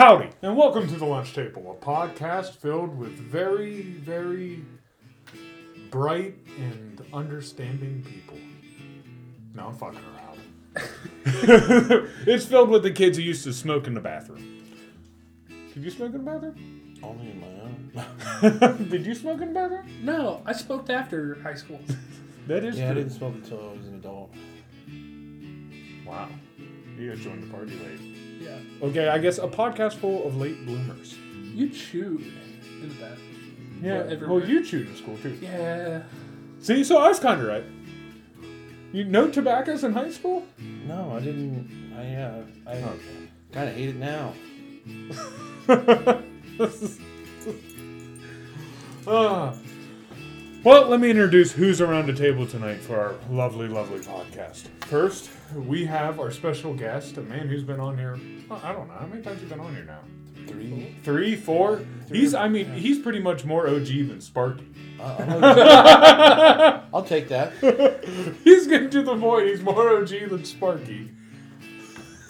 Howdy, and welcome to the Lunch Table, a podcast filled with very, very bright and understanding people. No, I'm fucking around. it's filled with the kids who used to smoke in the bathroom. Did you smoke in the bathroom? Only in my own. Did you smoke in the bathroom? No, I smoked after high school. That is yeah, I didn't smoke until I was an adult. Wow. You guys joined the party late. Yeah. Okay, I guess a podcast full of late bloomers. You chewed in the bathroom. Yeah, Well, well, you chewed in school too. Yeah. See, so I was kind of right. You no tobaccos in high school? No, I didn't. I uh, I Okay. kind of hate it now. Ah. Well, let me introduce who's around the table tonight for our lovely, lovely podcast. First, we have our special guest, a man who's been on here. well, I don't know how many times you been on here now. Three. Three, four. He's, I mean, he's pretty much more OG than Sparky. Uh, I'll, I'll take that. He's getting to the point. He's more OG than Sparky.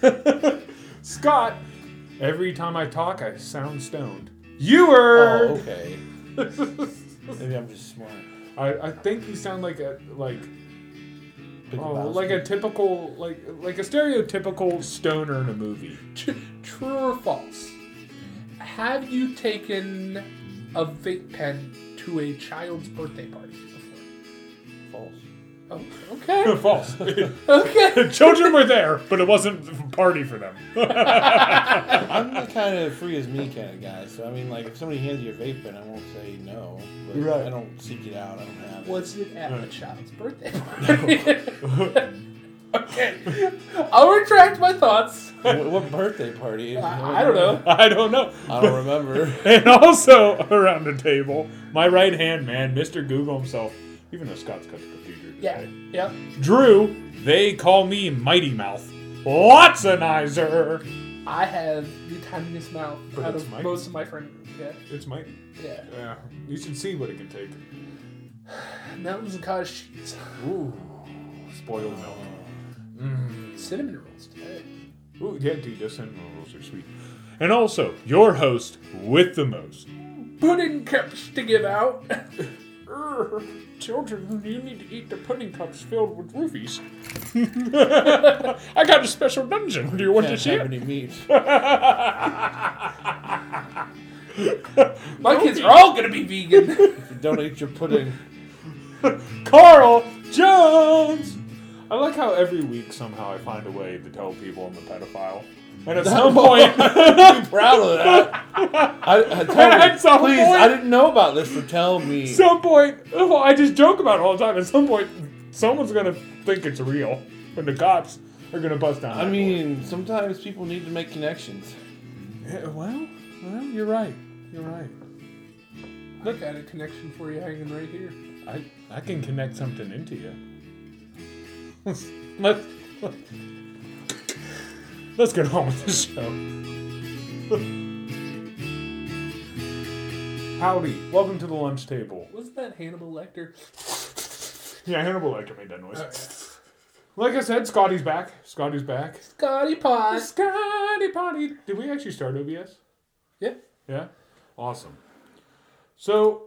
Scott, every time I talk, I sound stoned. You were. Oh, okay. Maybe I'm just smart. I, I think you sound like a like oh, like a typical like like a stereotypical stoner in a movie. True or false? Have you taken a vape pen to a child's birthday party before? false. Oh, okay. False. okay. The children were there, but it wasn't a party for them. I'm the kind of free as me kind of guy. So I mean, like, if somebody hands you a vape pen, I won't say no. But Right. I don't seek it out. I don't have it. What's it at a Right. child's birthday party? okay. I'll retract my thoughts. what, what birthday party? I, I don't know. I don't know. I don't remember. And also around the table, my right hand man, Mr. Google himself, even though Scott's got the computer Yeah. Yep. Drew, they call me Mighty Mouth. Watsonizer. I have the tiniest mouth But out it's of Mike. most of my friend. Yeah. It's mighty. Yeah. Yeah, you should see what it can take. Mountains and cottage cheese. Ooh, spoiled milk. Mm. Cinnamon rolls today. Ooh, yeah, dude, those cinnamon rolls are sweet. And also, your host with the most. Pudding cups to give out. Urgh, children, you need to eat the pudding cups filled with roofies. I got a special dungeon. Do you want to Can't see have it? any meat. My kids are all gonna be vegan. If you don't eat your pudding. Carl Jones. I like how every week somehow I find a way to tell people I'm a pedophile, and at some point, I'm proud of that. I, I tell me, At some please, point- I didn't know about this, so tell me. some point, well, I just joke about it all the time. At some point, someone's gonna think it's real, and the cops are gonna bust down. I that mean, sometimes people need to make connections. Yeah, well, well, you're right. You're right. Look at a connection for you hanging right here. I I can connect something into you. Let's let's get on with the show. Howdy, welcome to the lunch table. Wasn't that Hannibal Lecter? Yeah, Hannibal Lecter made that noise. Like I said, Scotty's back. Scotty's back. Scotty Pot. Scotty Potty. Did we actually start OBS? Yeah. Yeah? Awesome. So,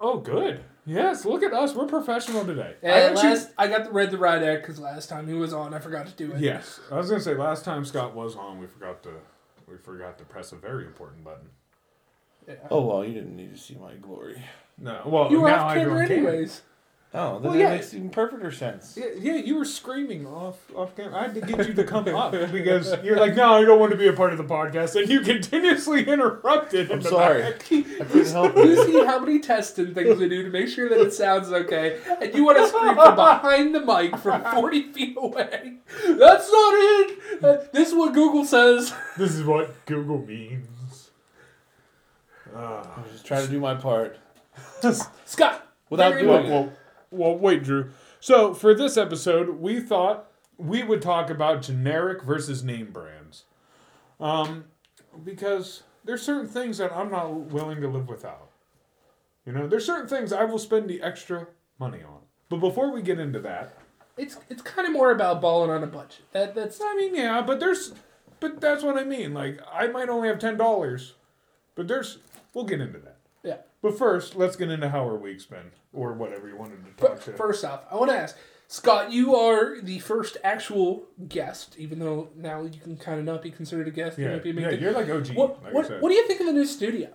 oh, good. Yes, look at us. We're professional today. I And actually- last, I got the read the right act because last time he was on, I forgot to do it. Yes, I was gonna say last time Scott was on, we forgot to we forgot to press a very important button. Yeah. Oh, well, you didn't need to see my glory. No, well You were now off I go camera on camera. anyways. Oh, then Well, that yeah. makes even perfecter sense. Yeah, yeah, you were screaming off off camera. I had to get you to come up because you're like, no, I don't want to be a part of the podcast, and you continuously interrupted. I'm sorry. back. I couldn't help You see how many tests and things we do to make sure that it sounds okay, and you want to scream from behind the mic from 40 feet away. That's not it! Uh, This is what Google says. This is what Google means. Ah. I was just trying to do my part. Scott! Without doing well. Well, wait, Drew. So for this episode, we thought we would talk about generic versus name brands, um, because there's certain things that I'm not willing to live without. You know, there's certain things I will spend the extra money on. But before we get into that, It's it's kind of more about balling on a budget. That that's I mean, yeah, but there's but that's what I mean. Like, I might only have ten dollars, but there's. We'll get into that. Yeah. But first, let's get into how our week's been, or whatever you wanted to talk But to. first off, I want to ask Scott. You are the first actual guest, even though now you can kind of not be considered a guest. You yeah, might be a big yeah, thing. you're like OG. what, like I what, said. what do you think of the new studio?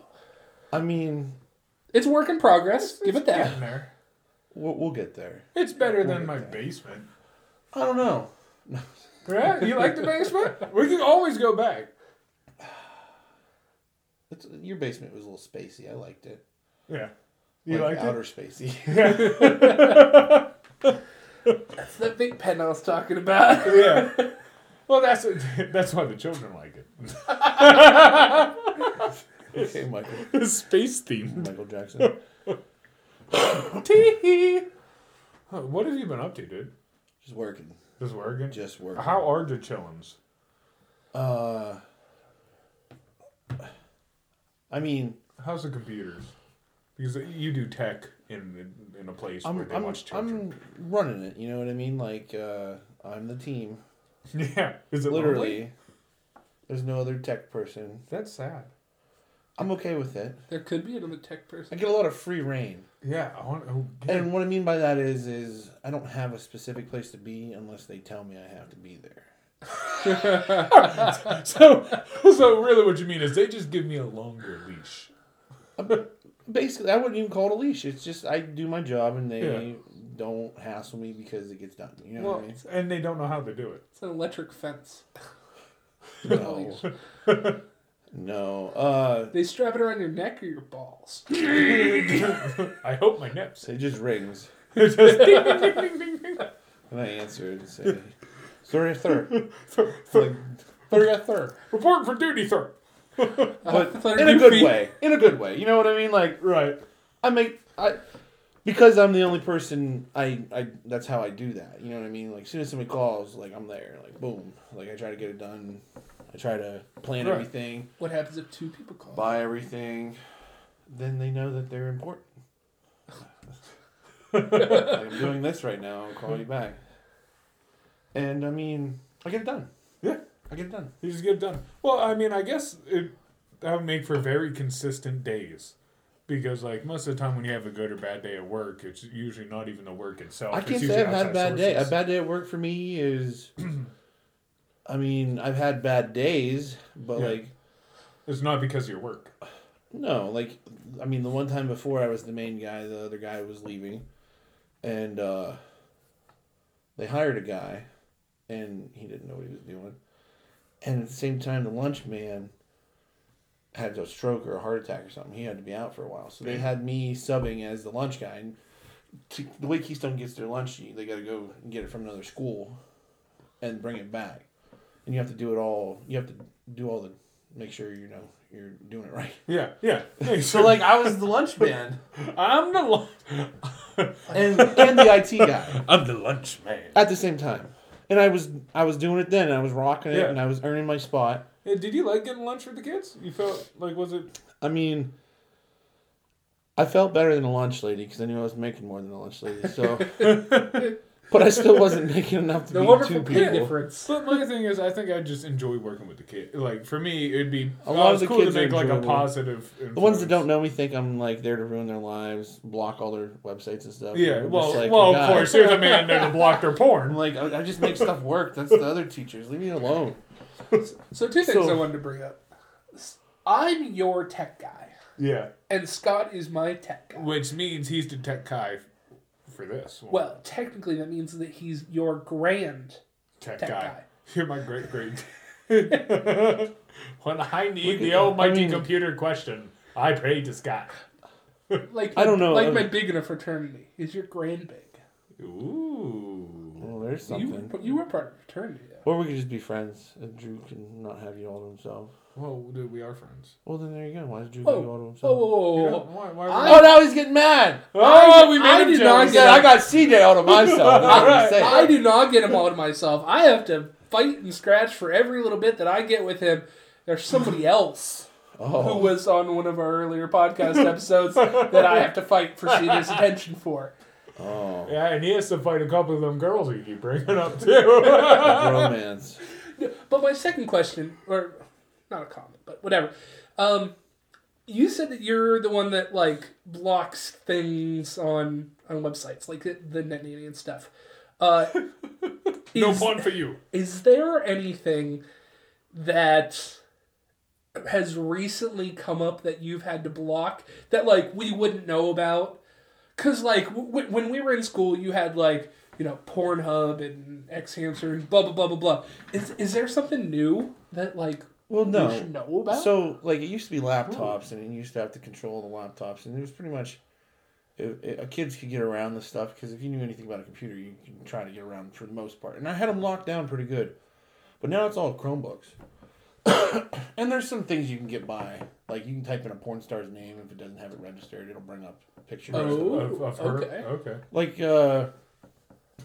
I mean, It's a work in progress. Give it that. getting there. we'll, we'll get there. It's better We'll than my there. basement. I don't know. Yeah, you like the basement? We can always go back. It's, your basement was a little spacey. I liked it. Yeah. You like liked outer spacey. That's that big pen I was talking about. Yeah. Well, that's that's why the children like it. okay, Michael. The space theme. Michael Jackson. Tee. What have you been up to, dude? Just working. Just working. Just working. How are the chillins? Uh, I mean, How's the computers? Because you do tech in in a place where I'm they I'm, watch children. I'm running it. You know what I mean? Like, uh, I'm the team. yeah. Is it lonely? Literally, there's no other tech person. That's sad. I'm okay with it. There could be another tech person. I get a lot of free rein. Yeah. I want. Oh, yeah. And what I mean by that is, is I don't have a specific place to be unless they tell me I have to be there. so, so really, what you mean is they just give me a longer leash. Basically, I wouldn't even call it a leash. It's just I do my job and they Yeah. don't hassle me because it gets done. You know Well, what I mean? and they don't know how to do it. It's an electric fence. No, no. Uh, They strap it around your neck or your balls. I hope my nips. it just rings, It just ding, ding, ding, ding, ding, ding. and I answer it and say, "Sorry, third, like, sorry, third." Report for duty, sir. But in a good goofy. way. In a good way. You know what I mean? Like Right. I make I because I'm the only person I I that's how I do that. You know what I mean? Like as soon as somebody calls, like I'm there. Like boom. Like I try to get it done. I try to plan Right. everything, What happens if two people call? buy everything. Then they know that they're important. I'm doing this right now. I'll call you back. And I mean, I get it done. Yeah. I get it done. You just get it done. Well, I mean, I guess it that would make for very consistent days. Because like most of the time when you have a good or bad day at work, it's usually not even the work itself. I can't say I've had a bad day. A bad day at work for me is, I mean, I've had bad days, but Yeah. like, It's not because of your work. no, like, I mean, the one time before I was the main guy, the other guy was leaving, and uh, they hired a guy, and he didn't know what he was doing, and at the same time, the lunch man had a stroke or a heart attack or something. He had to be out for a while, so they had me subbing as the lunch guy. And to, the way Keystone gets their lunch, they got to go and get it from another school, and bring it back, and you have to do it all. You have to do all the make sure you know you're doing it right. Yeah, yeah. So like I was the lunch man I'm the lunch. and and the IT guy I'm the lunch man. at the same time. And I was I was doing it then. I was rocking it Yeah. and I was earning my spot. Hey, did you like getting lunch with the kids? You felt like was it? I mean, I felt better than a lunch lady because I knew I was making more than a lunch lady. So, but I still wasn't making enough to The feed two pay people. difference. But my thing is, I think I just enjoy working with the kid. Like for me, it'd be A lot oh, of the cool kids to make like a enjoyable. positive. The ones that don't know me think I'm like there to ruin their lives, block all their websites and stuff. Yeah, I'm well, like, well, of course, you're the man there to block their I'm porn. like, I, I just make stuff work. That's the other teachers. Leave me alone. So two things So- I wanted to bring up. I'm your tech guy, Yeah, and Scott is my tech guy. which means he's the tech guy for this. one. Well, technically, that means that he's your grand tech, tech guy. guy. You're my great great. when I need the at- almighty I mean- computer question, I pray to Scott. Like I don't know, Like uh, my big in a fraternity. is your grand big. Ooh. Well, there's You, something. you were part of a fraternity. Though. Or we could just be friends, and Drew can not have you all to himself. Well, dude, we are friends. Well, then there you go. Why did Drew Whoa. get you all to Whoa, himself? whoa, whoa, You whoa, know, whoa. why, why I- Oh, now he's getting mad. Oh, we made I him did jealous. not Yeah, I got CJ all to myself. That's I'm saying. I do not get him all to myself. I have to fight and scratch for every little bit that I get with him. There's somebody else who Oh, was on one of our earlier podcast episodes that I have to fight for Cedar's attention for. oh, Yeah, and he has to fight a couple of them girls you keep bringing up too. romance. But my second question, or not a comment, but whatever. Um, you said that you're the one that like blocks things on on websites, like the, the net nanny and stuff. Uh, No is- fun for you. Is there anything that has recently come up that you've had to block that like we wouldn't know about? Because like w- when we were in school, you had like you know Pornhub and X Hamster and blah blah blah blah blah. Is is there something new that like Well, we no. should know about? So, like, it used to be laptops, and you used to have to control the laptops, and it was pretty much. It, it, kids could get around this stuff because if you knew anything about a computer, you can try to get around for the most part. And I had them locked down pretty good, but now it's all Chromebooks. and there's some things you can get by, like you can type in a porn star's name if it doesn't have it registered, it'll bring up pictures. Oh. Of, of her. okay. Okay. Like, uh,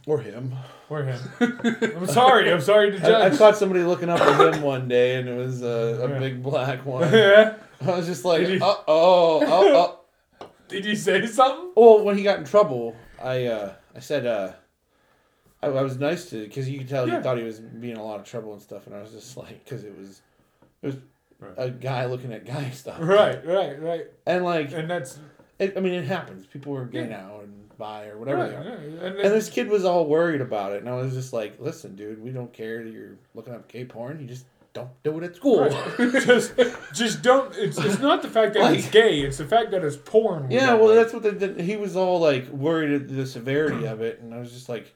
or him. Or him. I'm sorry. I'm sorry to I, I judge. caught somebody looking up at him one day, and it was uh, a Yeah. big black one. yeah. I was just like, uh oh, oh, oh. Did you say something? Well, when he got in trouble, I uh, I said uh, I, I was nice to because you could tell Yeah. he thought he was being in a lot of trouble and stuff, and I was just like, because it was it was Right. a guy looking at guy stuff, Right. Right. Right. And like, And that's it, I mean, it happens. People are gay Yeah. now bi or whatever right. yeah. And, And this kid was all worried about it, and I was just like, "Listen, dude, we don't care that you're looking up gay porn. You just don't do it at school." Right. just, just don't. It's, it's not the fact that it's Like- gay. It's the fact that it's porn. Yeah, well, like. that's what the, he was all like worried at the severity of it, and I was just like,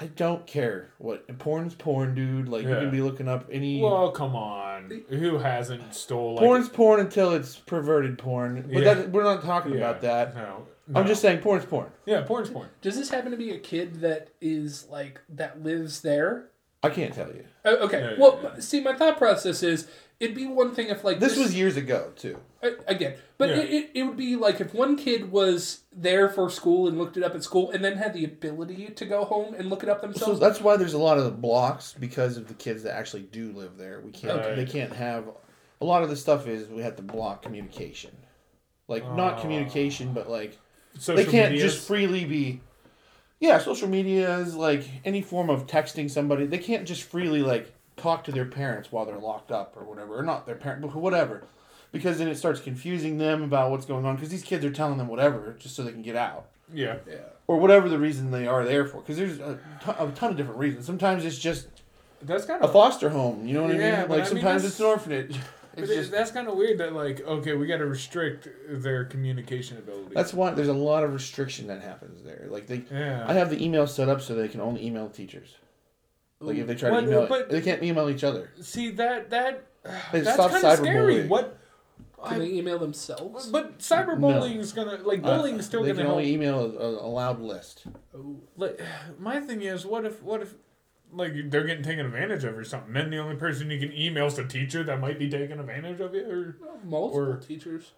I don't care what porn's porn, dude. Like you can be looking up any Well, come on. Who hasn't stole like porn's porn until it's perverted porn. But Yeah. that, we're not talking yeah, about that. No. I'm just saying porn's porn. Yeah, porn's porn. Does this happen to be a kid that is like that lives there? I can't tell you. Oh, okay. Yeah, yeah, well, yeah. see, my thought process is it'd be one thing if like This was years ago too. Uh, again but Yeah. it, it, it would be like if one kid was there for school and looked it up at school and then had the ability to go home and look it up themselves. So that's why there's a lot of the blocks because of the kids that actually do live there. We can't. Okay. They can't have. A lot of the stuff is we have to block communication, like not Ah. communication, but like Social they can't medias. just freely be yeah social media is like any form of texting somebody they can't just freely like talk to their parents while they're locked up or whatever or not their parent but whatever. Because then it starts confusing them about what's going on because these kids are telling them whatever just so they can get out. Yeah. yeah. Or whatever the reason they are there for because there's a ton, of different reasons. Sometimes it's just That's kind of a foster home you know what Yeah, i mean like I mean, sometimes it's an orphanage it's just that's kind of weird that like okay we got to restrict their communication ability. that's why there's a lot of restriction that happens there like they yeah. I have the email set up so they can only email teachers. Like if they try What- to email, but- they can't email each other. See that that Hey, that's kind of scary. cyberbullying. What? can I- they email themselves but cyberbullying is gonna like bullying is still Uh, they gonna can help. only email a, a loud list. oh. like my thing is what if what if like they're getting taken advantage of or something then the only person you can email is the teacher that might be taking advantage of you or multiple Or- teachers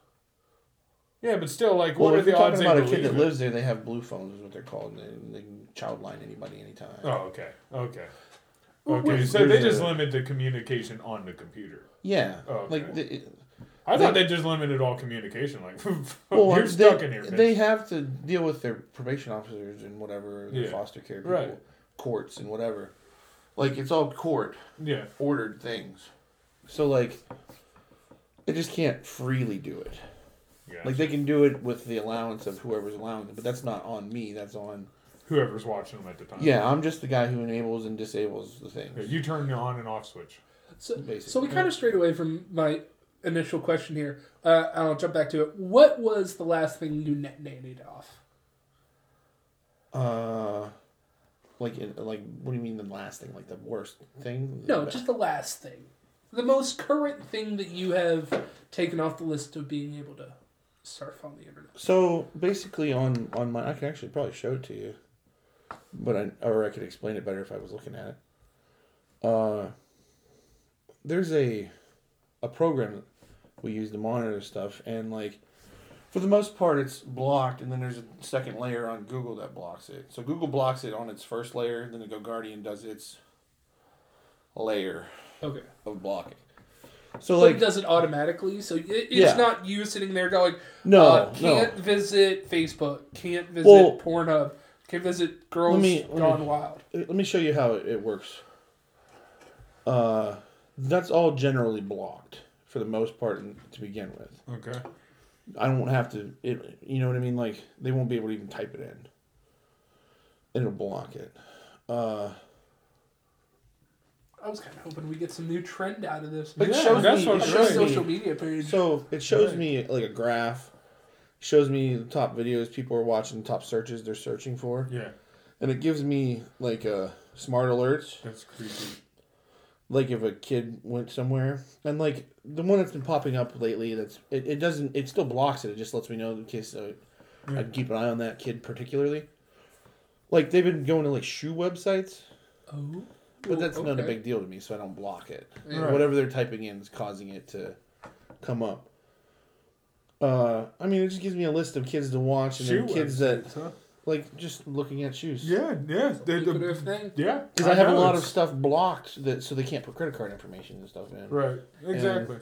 yeah but still like Well, what are the you're odds talking about a kid that it? lives there, they have blue phones, is what they're called. They, they can child line anybody anytime. oh okay okay okay there's- so they just a- limit the communication on the computer Yeah, Oh, okay. like the, it- I They- thought they just limited all communication like well, you're they, stuck in here they have to deal with their probation officers and whatever, their Yeah. foster care people, Right. courts and whatever. Like it's all court yeah ordered things. So like, they just can't freely do it. yeah Like they can do it with the allowance of whoever's allowing them, but that's not on me. That's on whoever's watching them at the time yeah. I'm just the guy who enables and disables the Yeah, things. you turn the on and off switch so, Basically. so we kind of strayed away from my initial question here uh, i'll jump back to it what was the last thing you net nannied off Uh, like in, like what do you mean the last thing? Like the worst thing? no just the last thing the most current thing that you have taken off the list of being able to surf on the internet So basically, on on my I can actually probably show it to you, but I or I could explain it better if I was looking at it. Uh, there's a a program we use to monitor stuff, and like for the most part, it's blocked, and then there's a second layer on Google that blocks it. So Google blocks it on its first layer, then the GoGuardian does its layer okay of blocking. So So like it does it automatically, so it, it's Yeah. not you sitting there going, no uh, can't visit Facebook, can't visit Well- Pornhub, can't visit Girls Let me- let Gone me- Wild. let me show you how it, it works. Uh, that's all generally blocked for the most part in- to begin with. Okay. I don't have to. It, you know what I mean? Like they won't be able to even type it in. It'll block it. Uh, I was kind of hoping we get some new trend out of this. It Yeah, shows that's me. what It I'm On our shows saying. social me. media page. So it shows Right. me like a graph. Shows me the top videos people are watching, top searches they're searching for, Yeah, and it gives me like a smart alerts. that's creepy. Like if a kid went somewhere, and like the one that's been popping up lately, that's it, it doesn't. It still blocks it. It just lets me know in case Yeah. I'd keep an eye on that kid particularly. Like they've been going to like shoe websites. oh, But that's not a big deal to me, so I don't block it. Right. Whatever they're typing in is causing it to come up. Uh, I mean, it just gives me a list of kids to watch and Shoe then kids that huh? Like just looking at shoes. Yeah, yeah. They, the, Lucrative thing. yeah. because I, have a know, lot of stuff blocked that so they can't put credit card information and stuff in. Right. Exactly.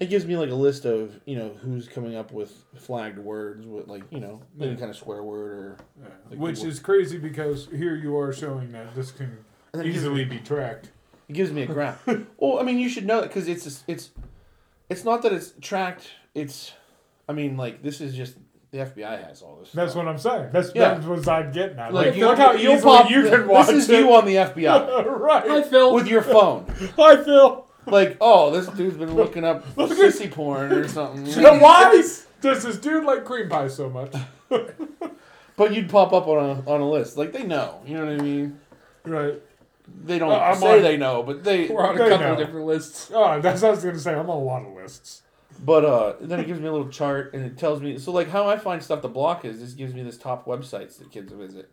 It gives me like a list of you know who's coming up with flagged words with like you know any Yeah. kind of swear word or Yeah. Like Which the- is crazy because here you are showing that this can And then it easily be tracked. It gives me a graph. well, I mean, you should know that because it's it's it's not that it's tracked. It's, I mean, like this is just the FBI has all this. That's stuff. what I'm saying. That's, Yeah. that's what I'm getting at. Like, Like, you look how you'll easily pop- you can watch This is it. you on the FBI right. Hi, Phil. with your phone. Hi, Phil. Like, oh, this dude's been looking up Look at- sissy porn or something. Now, why does this dude like cream pie so much? But you'd pop up on a on a list. Like they know. You know what I mean? Right. They don't Uh, I'm say on- they know, but they. We're on a couple know. of different lists. Oh, that's what I was gonna say. I'm on a lot of lists. But uh, then it gives me a little chart and it tells me. So like how I find stuff to block is this gives me this top websites that kids visit.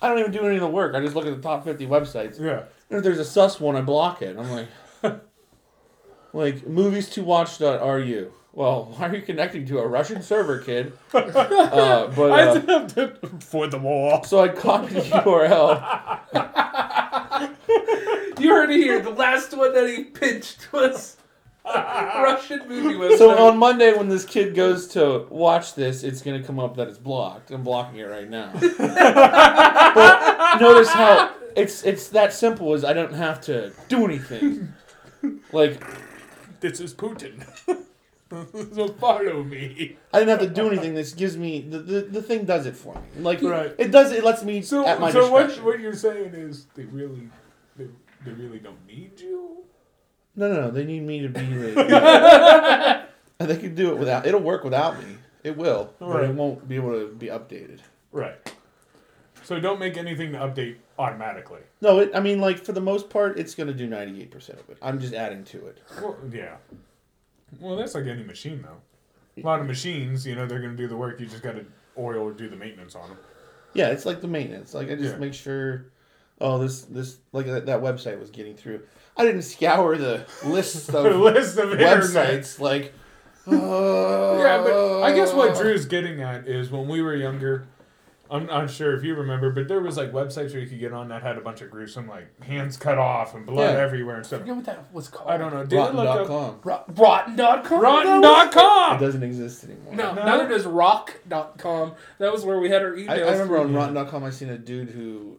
I don't even do any of the work. I just look at the top fifty websites. Yeah. And if there's a sus one, I block it. I'm like, like movies to watch.ru. Well, why are you connecting to a Russian server, kid? Uh, but I uh, have to for the wall. so I copied the URL. You heard it here. The last one that he pitched was Russian movie website. So on Monday, when this kid goes to watch this, it's gonna come up that it's blocked. I'm blocking it right now. but notice how it's it's that simple. As I don't have to do anything. Like This is Putin. so follow me. I didn't have to do anything. This gives me the, the, the thing does it for me. Like Right. it does it lets me So, at my so what, what you're saying is they really, they, they really don't need you. No, no, no. They need me to be the. and they can do it without. It'll work without me. It will, but it won't be able to be updated. Right. So don't make anything to update automatically. No, it, I mean, like for the most part, it's going to do ninety eight percent of it. I'm just adding to it. Well, yeah. Well, that's like any machine, though. A lot of machines, you know, they're going to do the work. You just got to oil or do the maintenance on them. Yeah, it's like the maintenance. Like I just Yeah. make sure. Oh, this this like that, that website was getting through. I didn't scour the lists of list of internet. websites. Like, uh, Yeah, but I guess what Drew's getting at is when we were younger, I'm not sure if you remember, but there was like websites where you could get on that had a bunch of gruesome like hands cut off and blood Yeah. everywhere and I stuff. forget what that was called. I don't know. Did it look up Rotten.com. Ro- Rotten.com? It doesn't exist anymore. No, No? neither does Rock.com. That was where we had our emails. I, I remember on from. Rotten.com I seen a dude who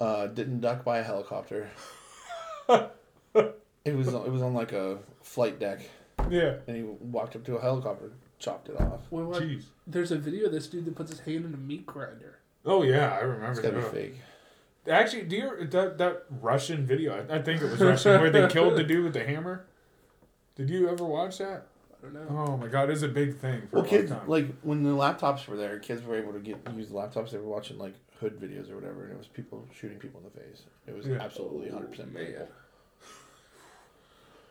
uh, didn't duck by a helicopter. It was it was on like a flight deck, Yeah. and he walked up to a helicopter, chopped it off. Well, what- Jeez. there's a video of this dude that puts his hand in a meat grinder. Oh yeah, I It's remember gotta be that. fake. Actually, do you that that Russian video? I, I think it was Russian where they killed the dude with the hammer. Did you ever watch that? I don't know. Oh my god, it's a big thing for Well, a kids long time. like when the laptops were there, kids were able to get use the laptops. They were watching like hood videos or whatever, and it was people shooting people in the face. It was Yeah. absolutely hundred percent Man. believable.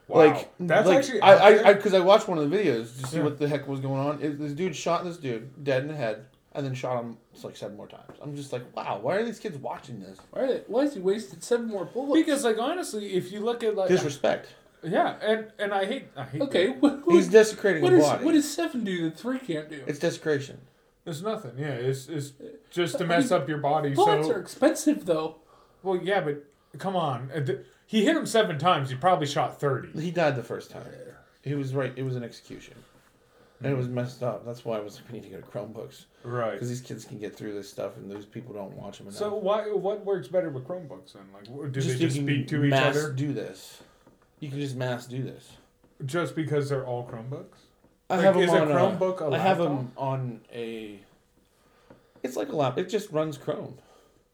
wow, Like that's like, actually I out I because I, watched one of the videos to see Yeah. what the heck was going on. It, this dude shot this dude dead in the head, and then shot him like seven more times. I'm just like, wow, why are these kids watching this? Why, are they, why is he wasted seven more bullets? because like honestly, if you look at like Disrespect. yeah, and and I hate I hate okay, that. what, what, He's desecrating what a is body. what does seven do that three can't do? it's desecration. It's nothing. Yeah, it's it's just to I mess mean, up your body. Bullets So are expensive though. well, yeah, but come on, Uh, he hit him seven times. He probably shot thirty. He died the first time. He was right. It was an execution. and it was messed up. That's why I was like, we need to go to Chromebooks Right. because these kids can get through this stuff, and those people don't watch them enough. So why? What works better with Chromebooks then? Like, w- do they just speak to each other Do this. You can just mass do this. just because they're all Chromebooks? I Like, have them is a on uh, Chromebook a I have them on a. It's like a lap. It just runs Chrome,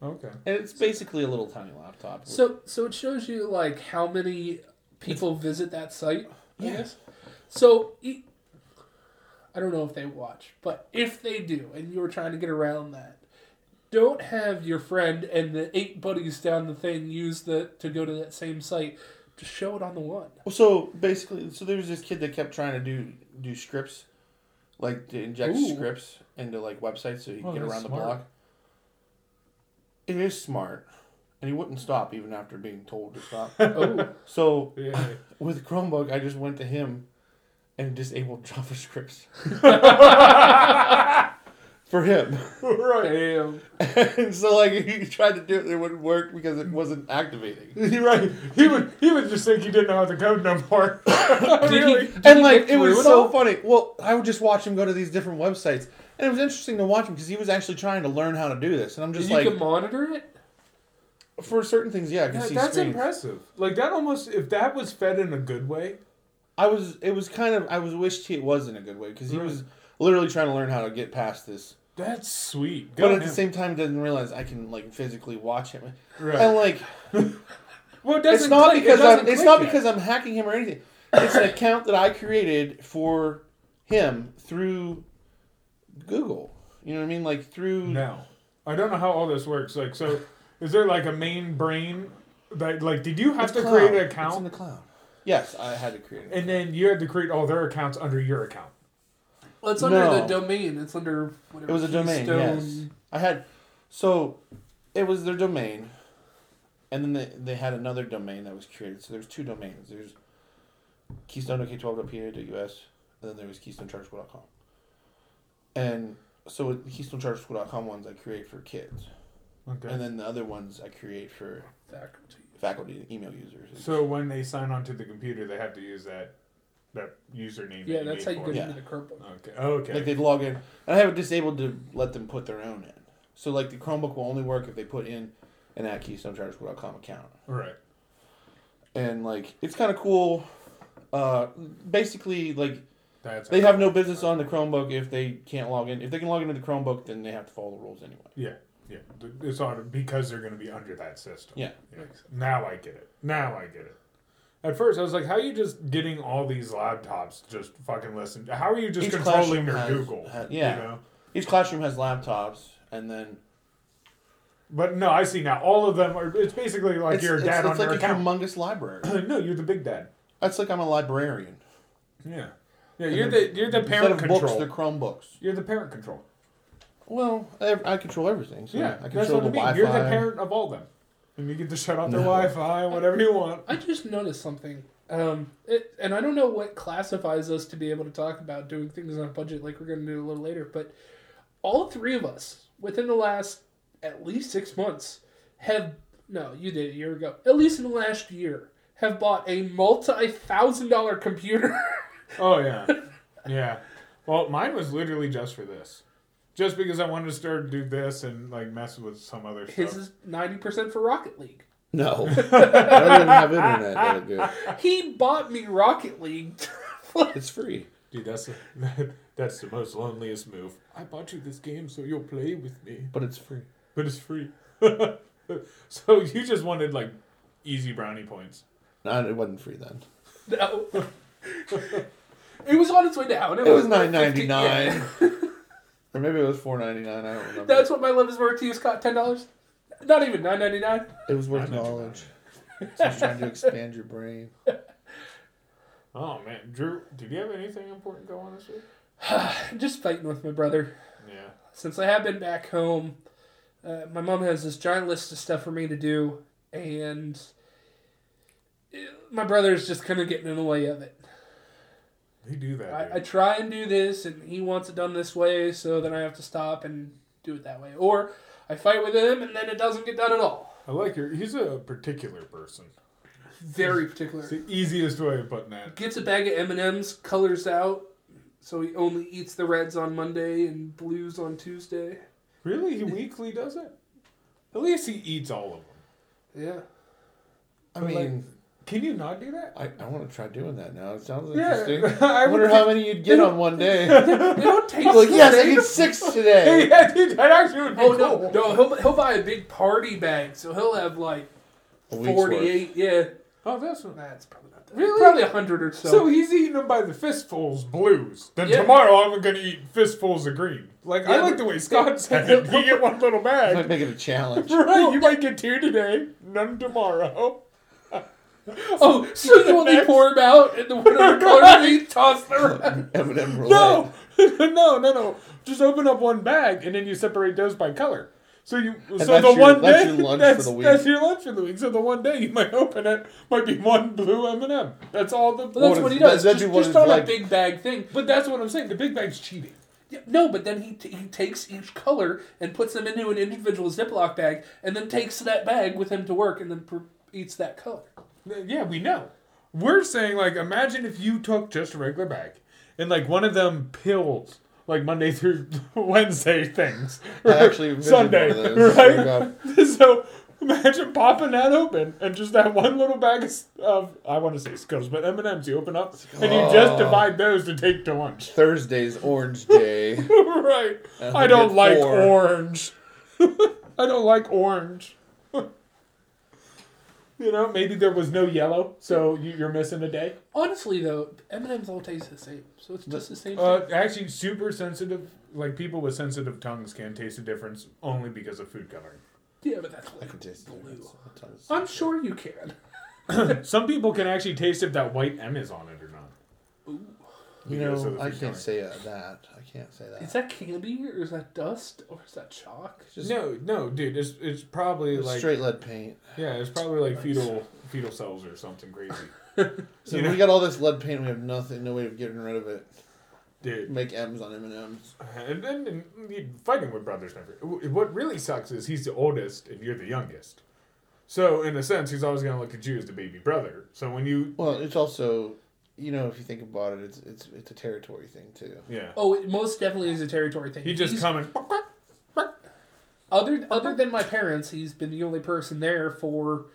Okay. and it's basically a little tiny laptop. So so it shows you like how many people visit that site. Yes. Yeah. guess. So I don't know if they watch, but if they do, and you're trying to get around that, don't have your friend and the eight buddies down the thing use the to go to that same site. Just show it on the one. Well, so basically, so there was this kid that kept trying to do do scripts, like to inject Ooh. scripts into like websites so you could Oh, get around the block. It is smart, and he wouldn't stop even after being told to stop. Oh, so Yeah. with Chromebook, I just went to him and disabled JavaScript for him. right. damn. and so like he tried to do it, it wouldn't work because it wasn't activating. You're right. He would. He would just think he didn't know how to code no more. Really? he, and like it was so funny. Well, I would just watch him go to these different websites, and it was interesting to watch him because he was actually trying to learn how to do this. And I'm just like. you like, can monitor it. for certain things, yeah, I can see that's screens. impressive. Like that almost. If that was fed in a good way. I was, it was kind of, I was wished it was in a good way because he was literally trying to learn how to get past this, That's sweet. Good but at the same time didn't realize I can like physically watch him. right. And like, well, it it's not click- it because doesn't I'm, it's not yet. because I'm hacking him or anything. It's an account that I created for him through Google. You know what I mean? Like through. No, I don't know how all this works. Like, so is there like a main brain that like did you have It's to cloud. create an It's in account the cloud. Yes, I had to create it. and then you had to create all their accounts under your account? Well, it's under the domain. It's under whatever. It was a domain. Keystone- Yes, I had. So, it was their domain, and then they, they had another domain that was created. So there's two domains. There's keystone.k12.pa.us, and then there was keystonecharterschool.com. And so with the keystonecharterschool.com ones I create for kids, Okay. and then the other ones I create for faculty. faculty, email users. so when they sign onto the computer, they have to use that that username. Yeah, that that's you how you made get. Yeah. into the Chromebook. Okay. Okay. Like they'd log in, and I have it disabled to let them put their own in. So like the Chromebook will only work if they put in an at keystonecharterschool.com account. right. and like it's kind of cool. Uh, basically, like That's they have no business on the Chromebook if they can't log in. If they can log into the Chromebook, then they have to follow the rules anyway. Yeah. Yeah. It's on because they're going to be under that system. Yeah. Now I get it. Now I get it. At first, I was like, "How are you just getting all these laptops? Just fucking listen. How are you just Each controlling classroom their has- Google? ha- yeah. You know? Each classroom has laptops, and then But no, I see now. All of them are. It's basically like it's, your it's, dad it's on like your a account. humongous library. no, you're the big dad. That's like I'm a librarian. Yeah. Yeah, you're the you're the Instead parent of control. books, they're Chromebooks. You're the parent control. Well, I, I control everything. So Yeah, I that's control what I the mean. Wi-Fi. You're the parent of all them, and you get to shut off their No. Wi-Fi, whatever you want. I just noticed something, um, it, and I don't know what classifies us to be able to talk about doing things on a budget like we're going to do a little later, but all three of us within the last at least six months have no, you did a year ago. At least in the last year, have bought a multi-thousand dollar computer. Oh yeah, yeah. Well, mine was literally just for this, just because I wanted to start to do this and like mess with some other His stuff. is ninety percent for Rocket League. No, I don't have internet. That good. He bought me Rocket League. It's free. Dude, that's the, that's the most loneliest move. I bought you this game so you'll play with me, But it's free. but it's free. so you just wanted like easy brownie points. No, it wasn't free then. no. it was on its way down. It was like nine 50 ninety yeah. nine, or maybe it was four ninety nine. I don't remember. That's what my love is worth to you, Scott. Ten dollars. Not even nine ninety nine. It was worth knowledge. So I was trying to expand your brain. Oh man, Drew, did you have anything important go on this week? Just fighting with my brother. Yeah. Since I have been back home, uh, my mom has this giant list of stuff for me to do, and uh, my brother's just kind of getting in the way of it. They do that. I, I try and do this, and he wants it done this way, so then I have to stop and do it that way. Or I fight with him, and then it doesn't get done at all. I like your. He's a particular person. Very particular. It's the easiest way of putting that. Gets a bag of M and M's, colors out So he only eats the reds on Monday and blues on Tuesday. Really? He weekly does it? At least he eats all of them. Yeah. I But, mean, like, Can you not do that? I, I want to try doing that now. It sounds Yeah, interesting. I I would wonder how many you'd get on one day. They don't taste like, the yes, I same. get six today. yeah, dude, that actually would be Oh cool. no, no, he'll he'll buy a big party bag, so he'll have like A week's forty worth. Yeah, Oh, that's that's probably not that. Really? Probably a hundred or so. So he's eating them by the fistfuls blues. Then Yeah. tomorrow I'm gonna eat fistfuls of green. Like I like the way Scott said it. You get one little bag. I might make it a challenge. Right, you might get two today, none tomorrow. Oh, so you only Next. pour them out, and the one of the color you toss the rest. M&M roulette. No, no, no, no. Just open up one bag and then you separate those by color. So you, so that's the your- one that's day, your lunch for that's, the week. that's your lunch for the week. So the one day you might open it might be one blue M and m That's all the. But that's What what is- he does. that'd Just, be just on like. a big bag thing. But that's what I'm saying. The big bag's cheating. Yeah, No, but then he, t- he takes each color and puts them into an individual Ziploc bag, and then takes that bag with him to work, and then pr- eats that color. Yeah, we know. We're saying like, imagine if you took just a regular bag and like one of them pills, like Monday through Wednesday things, I actually Sunday. Oh right? so imagine popping that open and just that one little bag of, of I want to say Skittles, but M and M's you open up and you just Oh. divide those to take to lunch. Thursday's Orange Day. right. And I don't like four. orange. I don't like orange. You know, maybe there was no yellow, so you, you're missing a day. Honestly, though, M and M's all taste the same, so it's just the same. Uh, thing. actually, super sensitive. Like people with sensitive tongues can taste the difference only because of food coloring. Yeah, but that's I can taste blue. difference. I'm sure you can. Some people can actually taste if that white M is on it or not. Ooh. You know, I can't coloring. say uh, that. I can't say that. Is that candy or is that dust or is that chalk? Just no, no, dude. It's it's probably like straight lead paint. yeah, it's probably like fetal fetal cells or something crazy. So You know- we got all this lead paint. We have nothing, no way of getting rid of it. Dude, Make M's on M and M's. and then fighting with brothers never. What really sucks is he's the oldest and you're the youngest. So in a sense, he's always gonna look at you as the baby brother. So when you Well, it's also, you know, if you think about it, it's it's it's a territory thing too. yeah, Oh, it most definitely is a territory thing. he just He's- come and other other than my parents, he's been the only person there for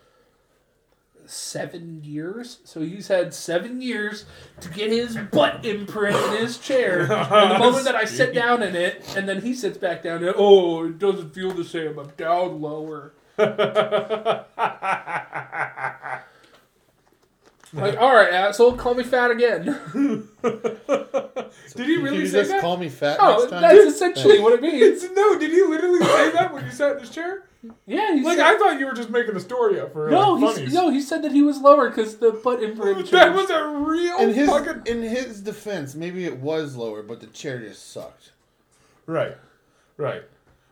seven years. So he's had seven years to get his butt imprint in his chair. And the moment that I sit down in it, and then he sits back down, and oh, it doesn't feel the same. I'm down lower. Like, all right, asshole, call me fat again. Did he really you say just that? call me fat Oh, next time? that's essentially what it means. It's, no, did he literally say that when you sat in his chair? Yeah, he Like said, I thought you were just making a story up for no, like, he, funnies. no, he said that he was lower because the butt imprint changed. that was a real in his fucking in his defense, maybe it was lower, but the chair just sucked. right, right.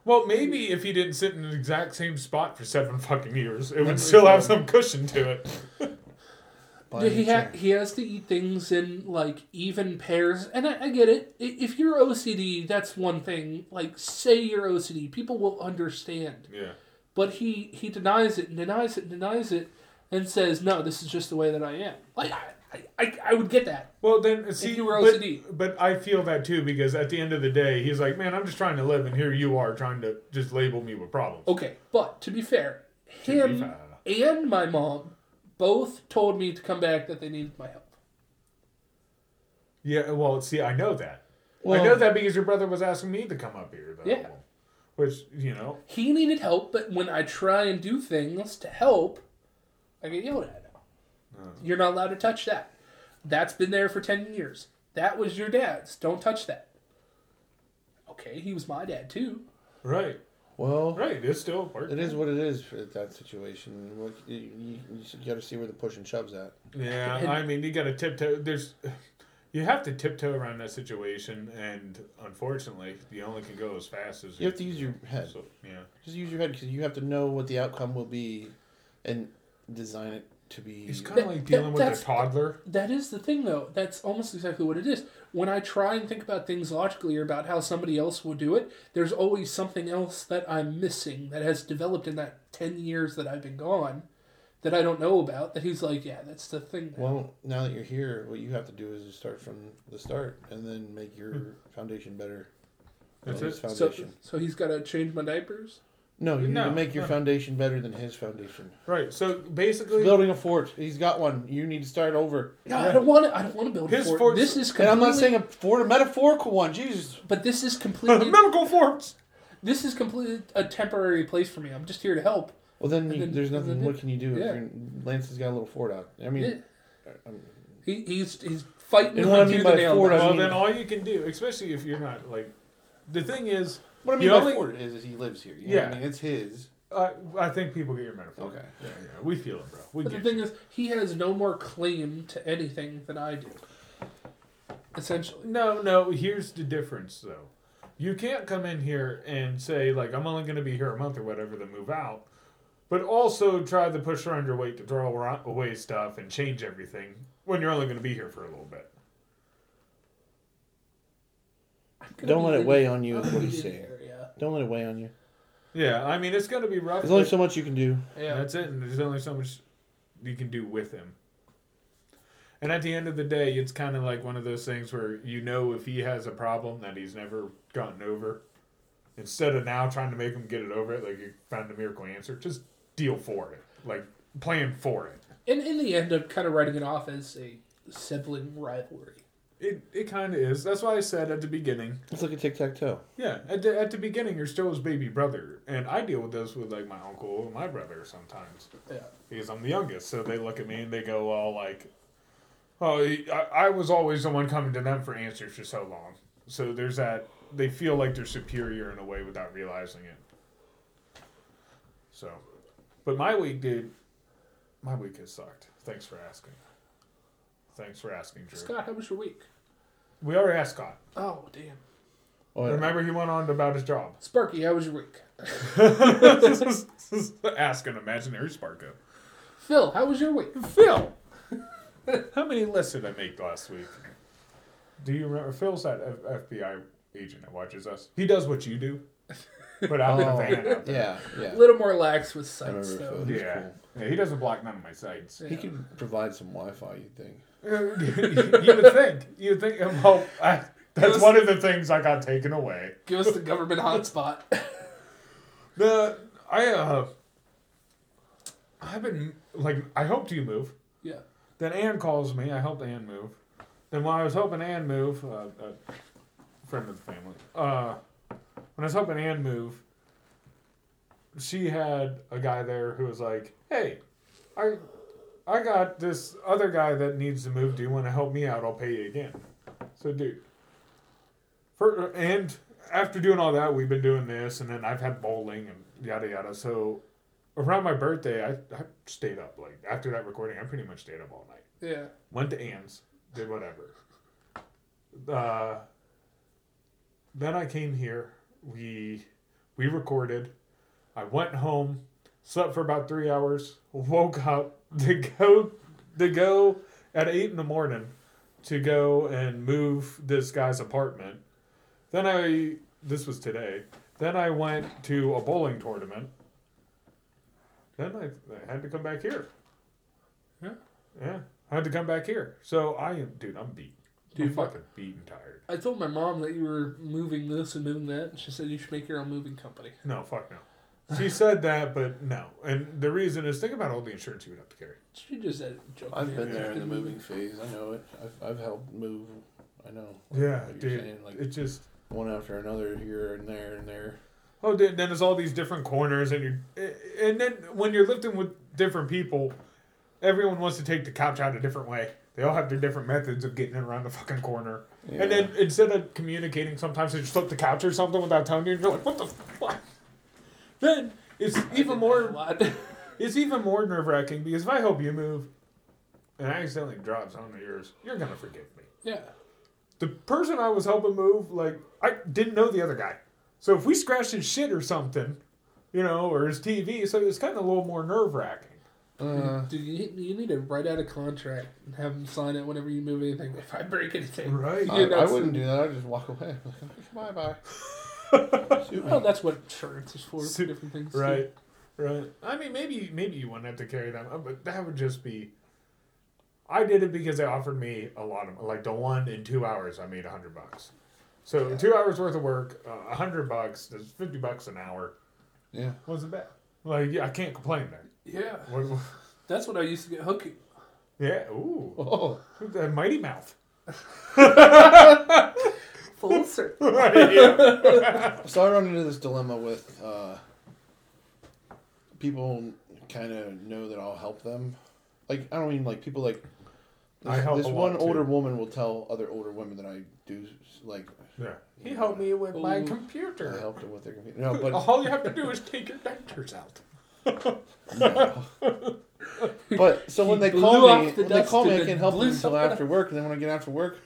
Well, maybe if he didn't sit in the exact same spot for seven fucking years, it would still have some cushion to it. Buy Yeah, he ha- he has to eat things in like even pairs, and I, I get it. If you're OCD, that's one thing. Like, say you're OCD, people will understand. Yeah. But he he denies it and denies it and denies it, and says, "No, this is just the way that I am." Like, I I, I would get that. Well, then see, you were but- OCD. But, I feel that too because at the end of the day, he's like, "Man, I'm just trying to live, and here you are trying to just label me with problems." Okay, but to be fair, To be him fair. and my mom both told me to come back that they needed my help. Yeah. Well, see, I know that. I know that because your brother was asking me to come up here. Though, Yeah. Which you know, He needed help, but when I try and do things to help, I get yelled at. Oh. You're not allowed to touch that. That's been there for 10 years. That was your dad's. Don't touch that. Okay, he was my dad too. right, Well, right. It's still work. it is what it is for that situation. What- You, you, you got to see where the push and shoves at. Yeah, And- I mean, you got to tiptoe. There's, you have to tiptoe around that situation, and unfortunately, you only can go as fast as You have to use your head. So, yeah, Just use your head because you have to know what the outcome will be, and design it to be. it's kind of That- like that- dealing with a toddler. That is the thing, though. That's almost exactly what it is. When I try and think about things logically or about how somebody else will do it, there's always something else that I'm missing that has developed in that 10 years that I've been gone that I don't know about. That he's like, yeah, that's the thing. now." Well, now that you're here, what you have to do is just start from the start and then make your hmm. foundation better. That's than it. his so, so he's got to change my diapers. No, you need to make your no. foundation better than his foundation. Right. So basically, Building a fort. He's got one. You need to start over. No, Yeah. I don't want to. I don't want to build His a fort. fort's- This is And completely. I'm not saying a fort, a metaphorical one. Jesus. but this is completely. medical forts. this is completely a temporary place for me. I'm just here to help. Well, then, you, then- there's nothing. then- What can you do? yeah. If you're, Lance has got a little fort out. I mean, Yeah. Uh, um, he, he's he's fighting And what I tooth mean and by nail. fort, I Well, mean- then all you can do, especially if you're not like, the thing is, what I mean You by only- fort is, is he lives here. You know Yeah. I mean, it's his. uh, I think people get your metaphor. Okay. Yeah, yeah, we feel it, bro. We But the thing you. is, he has no more claim to anything than I do. Essentially, No, no. Here's the difference, though. You can't come in here and say like, I'm only going to be here a month or whatever, then move out. But also try to push around your weight to throw away stuff and change everything when you're only going to be here for a little bit. Don't let it weigh on you. Is what he's saying. Here, Yeah. Don't let it weigh on you. Yeah, I mean it's going to be rough. There's only so much you can do. Yeah. That's it, and there's only so much you can do with him. And at the end of the day, it's kind of like one of those things where you know if he has a problem that he's never gotten over, instead of now trying to make him get it over it, like you found a miracle answer, just deal for it, like plan for it. And in the end, I'm kind of writing it off as a sibling rivalry. It it kind of is. That's why I said at the beginning. It's like a tic tac toe. Yeah, at the, at the beginning, you're still his baby brother, and I deal with this with like my uncle and my brother sometimes. Yeah. because I'm the youngest. So they look at me and they go all like, "Oh, I, I was always the one coming to them for answers for so long." So there's that. They feel like they're superior in a way without realizing it. So, but my week, dude, my week has sucked. Thanks for asking. Thanks for asking, Drew. Scott, how was your week? We already asked Scott. Oh, damn. Oh. Remember, he went on about his job. Sparky, how was your week? Ask an imaginary Sparko. Phil, how was your week? Phil, how many lists did I make last week? Do you remember? Phil's that F- FBI agent that watches us. He does what you do, but out in a Oh, van out there. yeah, A little more lax with sites, though. Yeah. cool. yeah, he doesn't block none of my sites. He can provide some Wi-Fi. You think? You would think. You would think. Well, I, that's one of the things I got taken away. Give us the government hotspot. The I uh, I've been like I hoped you move. yeah. Then Ann calls me. I helped Ann move. Then while I was helping Ann move, uh, a friend of the family, uh, when I was helping Ann move, she had a guy there who was like, "Hey, I, I got this other guy that needs to move. Do you want to help me out? I'll pay you again." So, dude, for and after doing all that, we've been doing this, and then I've had bowling and yada yada. So, around my birthday, I, I stayed up. Like after that recording, I pretty much stayed up all night Yeah. went to Ann's, did whatever. Uh, then I came here. We we recorded. I went home, slept for about three hours, woke up to go to go at eight in the morning to go and move this guy's apartment. Then I this was today. Then I went to a bowling tournament. Then I, I had to come back here. Yeah. Yeah. I had to come back here. So I am, dude, I'm beat. I'm Dude, fucking beat and tired. I told my mom that you were moving this and moving that, and she said you should make your own moving company. No, fuck no. She said that, but no. And the reason is think about all the insurance you would have to carry. She just said joke. I've been there in the moving phase. I know it. I've, I've helped move. I know. Yeah, what you're dude. saying, like it just. one after another here and there and there. Oh, then then there's all these different corners, and you, and then when you're lifting with different people, everyone wants to take the couch out a different way. They all have their different methods of getting it around the fucking corner. And then instead of communicating, sometimes they just flip the couch or something without telling you. and You're like, what the fuck? Then it's even more. It's even more nerve wracking because if I help you move, and I accidentally drop some of yours, you're gonna forgive me. Yeah. The person I was helping move, like I didn't know the other guy, so if we scratched his shit or something, you know, or his TV, so it's kind of a little more nerve wracking. Uh, Dude, you, you need to write out a contract and have them sign it whenever you move anything. If I break anything, Right. I, Yeah, I that's- wouldn't do that. I'd just walk away. bye bye. Well, that's what insurance is for. Su- different things. too. Right. Right. I mean, maybe maybe you wouldn't have to carry them, uh, but that would just be. I did it because they offered me a lot of like the one in two hours. I made a hundred bucks. So two hours worth of work, uh, a hundred bucks. That's fifty bucks an hour. Yeah. Wasn't bad. Like yeah, I can't complain there. Yeah, What, what- that's what I used to get hooking. yeah. Ooh. Oh. That mighty mouth. Full circle. Right, yeah. So I run into this dilemma with uh, people kind of know that I'll help them. Like I don't mean like people like. I This, help this a lot, one too. older woman will tell other older women that I do like yeah. He helped me with my Ooh. I computer. helped them with their computer. No, but All you have to do is take your dentures out. no. But so when He they call me, the when they dust call me, and I then can help them until after work, and then when I get after work,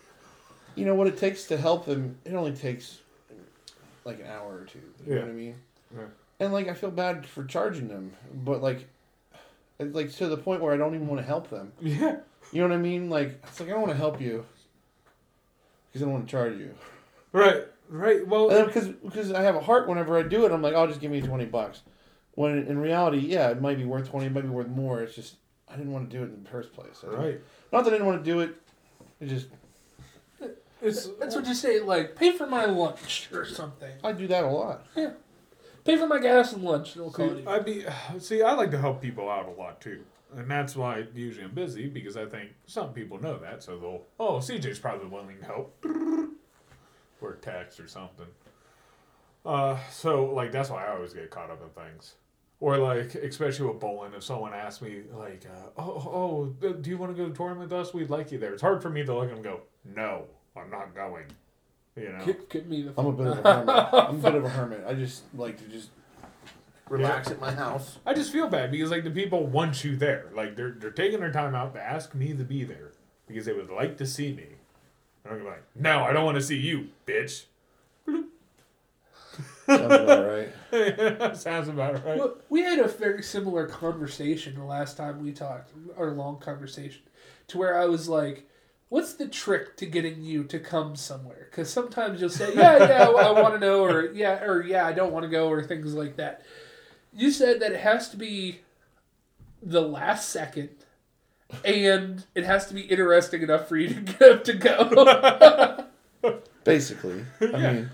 you know what it takes to help them. It only takes like an hour or two. You know what I mean? Yeah. And like I feel bad for charging them, but like, it's like to the point where I don't even want to help them. Yeah. You know what I mean? Like it's like I don't want to help you because I don't want to charge you. Right. Right. Well, because because I have a heart whenever I do it, I'm like, oh, just give me twenty bucks. When in reality, yeah, it might be worth twenty, it might be worth more. It's just I didn't want to do it in the first place. Right. Not that I didn't want to do it. It just It's That's what you say, like, pay for my lunch or something. I do that a lot. Yeah, pay for my gas and lunch, and they'll call See, you. I be see. I like to help people out a lot too, and that's why usually I'm busy because I think some people know that, so they'll. Oh, CJ's probably willing to help, or text or something. Uh, so like that's why I always get caught up in things, or like especially with bowling. If someone asks me like, uh, "Oh, oh, do you want to go to the tournament with us? We'd like you there." It's hard for me to look and go, "No, I'm not going." You know. Give, give me the. I'm a bit of a hermit. I'm a bit of a hermit. I just like to just relax at my house. I just feel bad because like the people want you there. Like they're they're taking their time out to ask me to be there because they would like to see me. And I'm like, no, I don't want to see you, bitch. Sounds about right. Sounds about right. Well, we had a very similar conversation the last time we talked, our long conversation, to where I was like, "What's the trick to getting you to come somewhere?" Because sometimes you'll say, "Yeah, yeah, I want to know," or "Yeah, or yeah, I don't want to go," or things like that. You said that it has to be the last second, and it has to be interesting enough for you to get up to go. Basically, I Yeah. mean,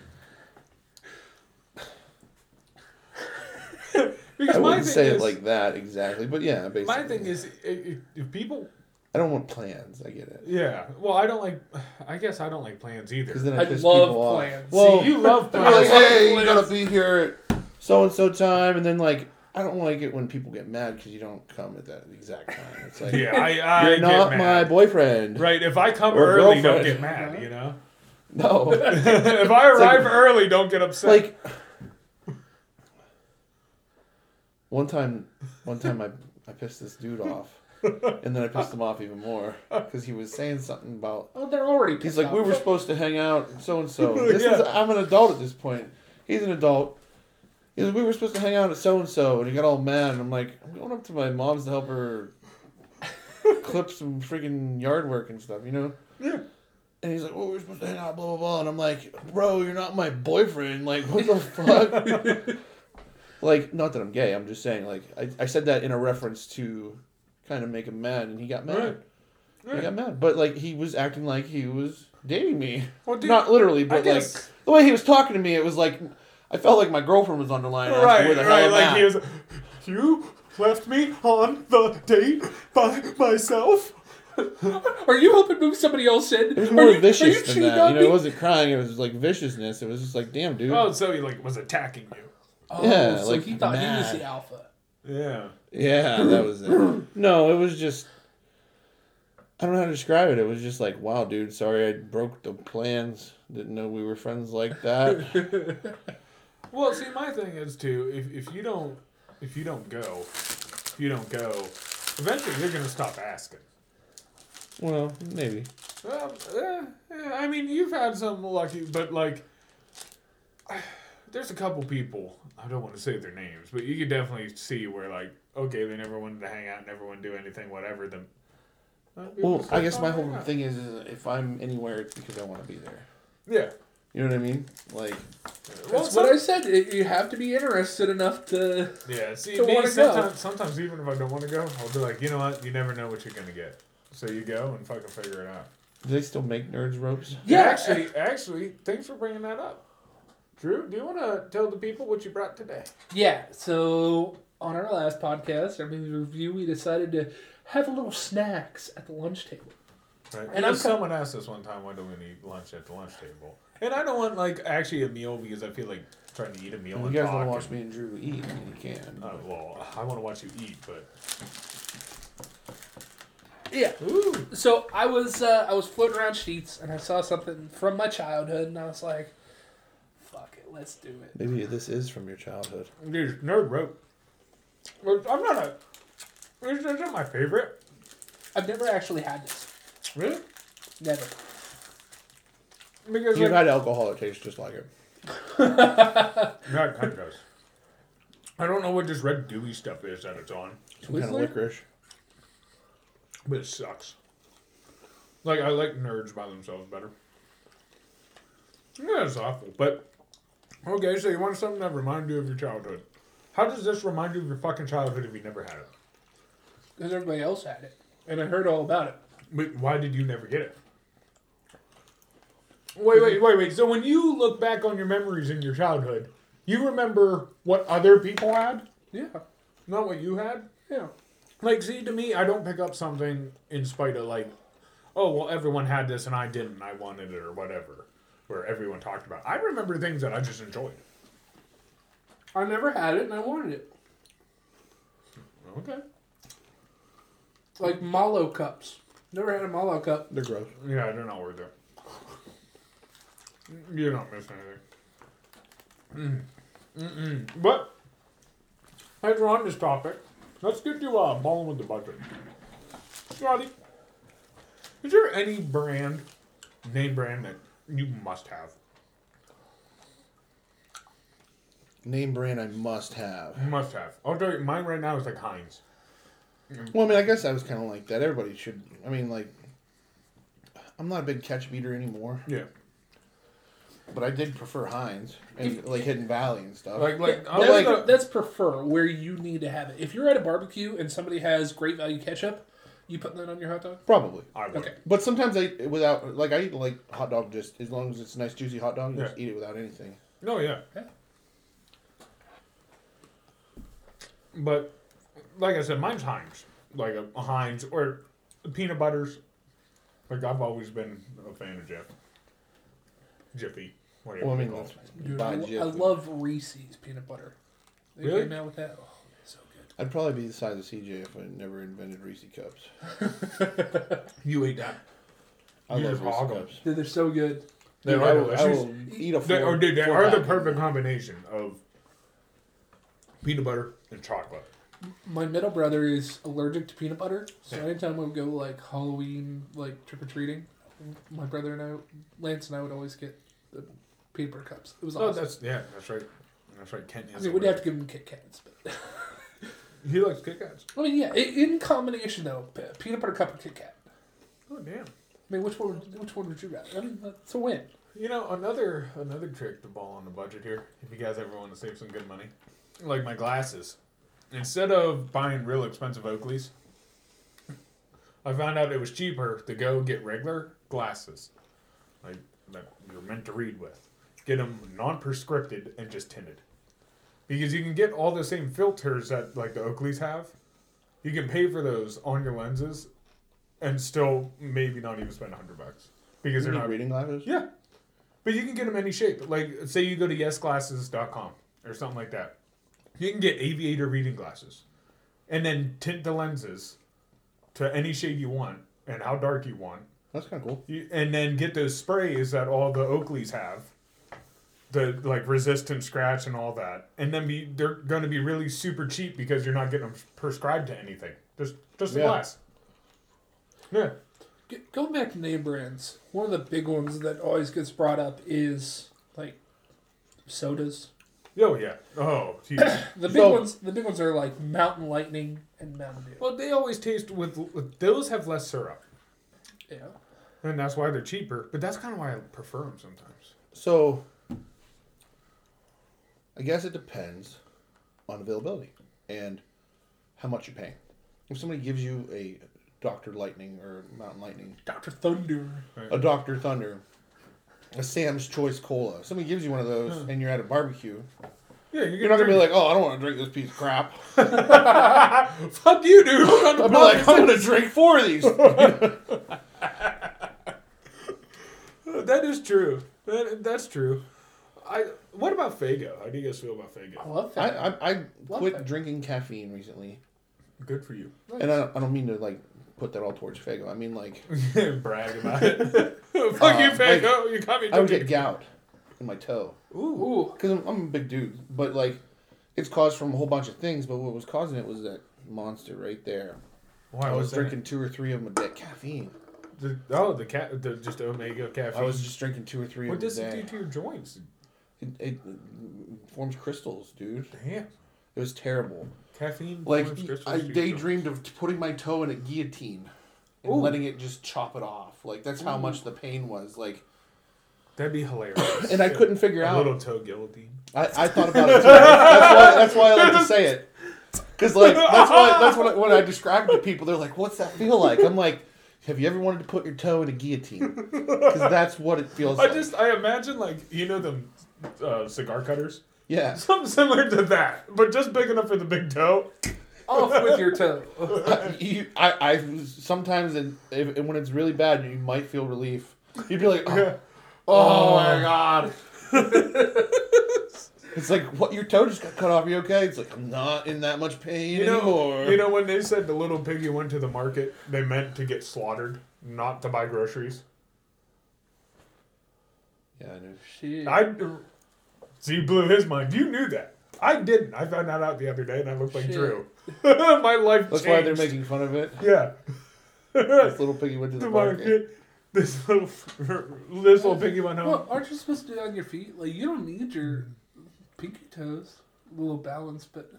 Because I wouldn't say is, it like that exactly, but yeah, basically. my thing is, if people, I don't want plans. I get it. yeah, well, I don't like. I guess I don't like plans either. Because then I, I piss love people plans. off. Well, See, you love They're like, plans. hey, you plans. gotta be here at so and so time, and then like, I don't like it when people get mad because you don't come at that exact time. It's like, yeah, I, I you're get not my boyfriend. Right, if I come Or early, don't get mad. You know, No, if I arrive early, don't get upset. like one time, one time I I pissed this dude off, and then I pissed him off even more because he was saying something about. oh, they're already. He's like, off. we were supposed to hang out, so and so. This is I'm an adult at this point. He's an adult. He's like, we were supposed to hang out at so and so, and he got all mad. And I'm like, I'm going up to my mom's to help her clip some freaking yard work and stuff, you know. Yeah. And he's like, well, we were supposed to hang out, blah blah blah. And I'm like, bro, you're not my boyfriend. Like, what the fuck? like, not that I'm gay. I'm just saying, like, I, I said that in a reference to kind of make him mad, and he got mad. Right. He got mad, but like he was acting like he was dating me. Well, dude, Not literally, I but like guess- the way he was talking to me, it was like I felt like my girlfriend was on the line. right, where the right. I'm Like at. he was. You left me on the date by myself. Are you helping move somebody else in? It was Are more you- are vicious you than that. You know, me? it wasn't crying. It was like viciousness. It was just like, damn, dude. Oh, so he like was attacking you. Oh, Yeah, so like he thought he was the alpha. Yeah. Yeah, that was it. no, it was just. I don't know how to describe it. It was just like, wow, dude. Sorry, I broke the plans. Didn't know we were friends like that. Well, see, my thing is too. If if you don't if you don't go, if you don't go, eventually you're gonna stop asking. well, maybe. Well, eh, eh, I mean, you've had some lucky, but like, there's a couple people. I don't want to say their names, but you could definitely see where like, okay, they never wanted to hang out, never want to do anything, whatever. Then, Well, I guess "Oh, my whole out." thing is, is if I'm anywhere, it's because I want to be there. Yeah, You know what I mean? Like, Well, That's what I said. It- You have to be interested enough to. Yeah, see, to me, wanna go. sometimes, sometimes even if I don't want to go, I'll be like, you know what? You never know what you're gonna get. So you go and fucking figure it out. do they still make nerds ropes? Yeah. Actually, actually, thanks for bringing that up. Drew, do you want to tell the people what you brought today? Yeah. So on our last podcast, our movie review, we decided to have a little snacks at the lunch table. Right. And And I'm someone asked us one time, why do we need lunch at the lunch table? And I don't want like actually a meal because I feel like trying to eat a meal. If and you guys talk want to watch and- me and Drew eat, then you can. Uh, well, I want to watch you eat, but Yeah. ooh, So I was uh, I was floating around Sheetz and I saw something from my childhood and I was like, "Fuck it, let's do it." Maybe this is from your childhood. dude, nerd rope. Well, I'm not a. This isn't my favorite. I've never actually had this. Really? Never. Because you've like, had alcohol, it tastes just like it. that kind of does. I don't know what this red gooey stuff is that it's on, Some kind of Twizzler? licorice. but it sucks. Like I like nerds by themselves better. Yeah, it's awful, but okay. So you want something that reminds you of your childhood? How does this remind you of your fucking childhood if you never had it? Because everybody else had it, and I heard all about it. But why did you never get it? Wait, wait, wait, wait. So when you look back on your memories in your childhood, you remember what other people had, Yeah. not what you had? Yeah. Like, see, to me, I don't pick up something in spite of, like, oh, well, everyone had this and I didn't. I wanted it or whatever, where everyone talked about. it. I remember things that I just enjoyed. I never had it and I wanted it. Okay. Like Mallo cups. Never had a Mallo cup. They're gross. Yeah, they're not worth it. You're not missing anything. Mm. Mm-mm. But as we're on this topic, let's get to uh, balling with the budget. Scotty, is there any brand, name brand that you must have? Name brand I must have. Must have. I'll tell you, mine right now is like Heinz. Well, I mean, I guess I was kind of like that. Everybody should. I mean, like, I'm not a big catch beater anymore, Yeah. but I did prefer Heinz and like Hidden Valley and stuff. Like, like, I That's, like, the- that's prefer where you need to have it. If you're at a barbecue and somebody has great value ketchup, you put that on your hot dog. Probably. I would. Okay. But sometimes I without like I eat like hot dog just as long as it's a nice juicy hot dog, just Yeah. eat it without anything. No, yeah. Yeah. But like I said, mine's Heinz. Like a, a Heinz or peanut butters. Like I've always been a fan of Jeff. Jiffy. Whatever Well, I they mean, call that's. Dude, I, Jif. I love Reese's peanut butter. They Really? came out with that. Oh, so good. I'd probably be the size of CJ if I never invented Reese cups. You ate that. I You love just Reese cups. Dude, they're so good. They Dude, are I, will, I will eat a They, four, or they, they are the perfect combination of peanut butter and chocolate. My middle brother is allergic to peanut butter, so Yeah. anytime we would go like Halloween, like trick or treating, my brother and I, Lance and I, would always get the peanut butter cups. It was Oh, awesome. that's yeah, that's right. That's right. Kent I mean, we'd have to give him Kit Kats, but He likes Kit Kats. I mean, yeah, in combination though, peanut butter cup and Kit Kat. Oh damn. I mean, which one? would- Which one would you rather? I mean, it's a win. You know, another another trick to ball on the budget here, if you guys ever want to save some good money. Like my glasses. Instead of buying real expensive Oakleys, I found out it was cheaper to go get regular glasses. Like that you're meant to read with. Get them non-prescripted and just tinted. Because you can get all the same filters that like the Oakleys have. You can pay for those on your lenses and still maybe not even spend a hundred bucks. Because You they're not reading glasses. yeah. But you can get them any shape. Like, say you go to yesglasses.com or something like that. You can get aviator reading glasses and then tint the lenses to any shade you want and how dark you want. That's kind of cool. You, and then get those sprays that all the Oakleys have. The like resistant scratch and all that, and then be they're going to be really super cheap because you're not getting them prescribed to anything. Just just a Yeah. glass. Yeah. G- Going back to name brands, one of the big ones that always gets brought up is like sodas. Oh yeah. Oh. geez. The big So- ones, the big ones are like Mountain Lightning and Mountain Dew. well, they always taste with, with those have less syrup. Yeah. And that's why they're cheaper. But that's kind of why I prefer them sometimes. So, I guess it depends on availability and how much you're paying. If somebody gives you a Dr. Lightning or Mountain Lightning, Dr. Thunder. a Dr. Thunder, a Sam's Choice Cola, somebody gives you one of those hmm. and you're at a barbecue, Yeah, you're not going to be like, oh, I don't want to drink this piece of crap. "Fuck you, dude." I'm I'll be like, I'm going to drink four of these. That is true. That, that's true. I. What about Faygo? How do you guys feel about I Faygo? love I, that. I, I quit that. drinking caffeine recently. Good for you. And I don't, I don't mean to like put that all towards Faygo. I mean like Brag about it. Fuck you, um, like, Faygo. you got me. I would drinking. get gout in my toe Ooh. Ooh. because I'm, I'm a big dude. But like, it's caused from a whole bunch of things. But what was causing it was that monster right there. Why I was was that? drinking two or three of them a day. Caffeine. The, oh, the cat, the just omega caffeine. I was just drinking two or three What of does a it do to your joints? It, it forms crystals, dude. Damn, It was terrible. Caffeine. Like I daydreamed of putting my toe in a guillotine and Ooh. letting it just chop it off. Like that's how much the pain was. Like. That'd be hilarious. and I couldn't figure a out. little toe guillotine. I, I thought about it too. That's why, that's why I like to say it. Because like that's why that's what I, when I describe to people, they're like, "What's that feel like?" I'm like, "Have you ever wanted to put your toe in a guillotine?" Because that's what it feels I like. I just I imagine like you know them uh, cigar cutters, yeah. something similar to that, but just big enough for the big toe. Off with your toe. you, I, I sometimes it, if, when it's really bad, you might feel relief. You'd be like, oh, "Oh, oh my god." It's like, what? Your toe just got cut off. You okay? It's like I'm not in that much pain You know, anymore. you know when they said the little piggy went to the market, they meant to get slaughtered, not to buy groceries. yeah, I know. She. I see blew his mind. You knew that. I didn't. I found that out the other day, and I looked like Shit. Drew. My life. That's changed. why they're making fun of it. Yeah. This little piggy went to the the market. market. This little this little piggy went home. Well, aren't you supposed to do it on your feet? Like you don't need your pinky toes. A little balance, but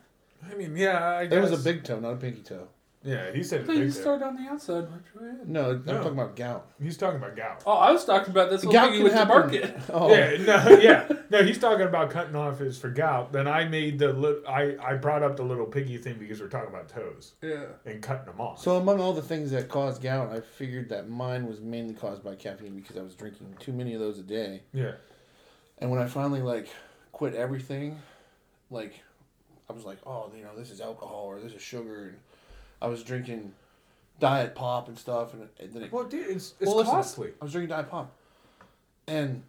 I mean, yeah, I It guess. was a big toe, not a pinky toe. Yeah, he said I thought you big there. start on the outside. weren't? No, I'm No. talking about gout. He's talking about gout. Oh, I was talking about this little Gout piggy can with the happen. market. Oh, Yeah, no, yeah, no. He's talking about cutting off his for gout. Then I made the li- I I brought up the little piggy thing because we're talking about toes Yeah. and cutting them off. So among all the things that cause gout, I figured that mine was mainly caused by caffeine because I was drinking too many of those a day. yeah, And when I finally like quit everything, like I was like, oh, you know, this is alcohol or this is sugar, and I was drinking diet pop and stuff, and, and then it, well, dude, it's it's Well, listen. costly. I was drinking diet pop, and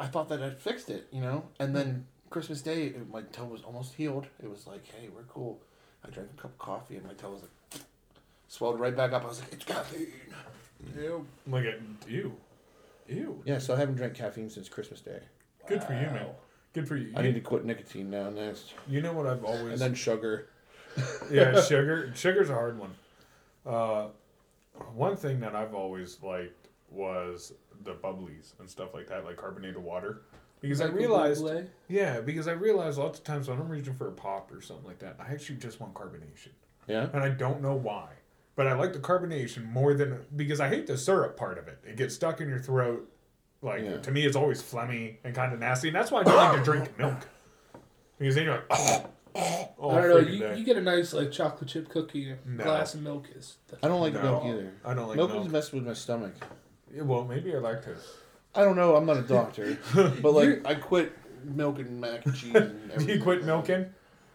I thought that I'd fixed it, you know. And then Christmas Day, it, my toe was almost healed. It was like, hey, we're cool. I drank a cup of coffee, and my toe was like swelled right back up. I was like, it's caffeine. Look at you, ew. Yeah, so I haven't drank caffeine since Christmas Day. Good for you, man. Good for you. I need to quit nicotine now next, You know what I've always and then sugar. yeah, sugar. Sugar's a hard one. Uh, one thing that I've always liked was the bubblies and stuff like that, like carbonated water, because I Like a realized, yeah, because I realized lots of times when I'm reaching for a pop or something like that, I actually just want carbonation, Yeah. and I don't know why, but I like the carbonation more than because I hate the syrup part of it. It gets stuck in your throat. Like Yeah. to me, it's always phlegmy and kind of nasty, and that's why I don't like to drink milk. Because then you're like, oh, oh, I don't know. You, day. you get a nice like chocolate chip cookie, a No. glass of milk is. I don't like No. milk either. I don't like milk milk. is messed with my stomach. Yeah, well, maybe I lactose. I don't know. I'm not a doctor, but like You're- I quit milk and mac and cheese. And you quit milking?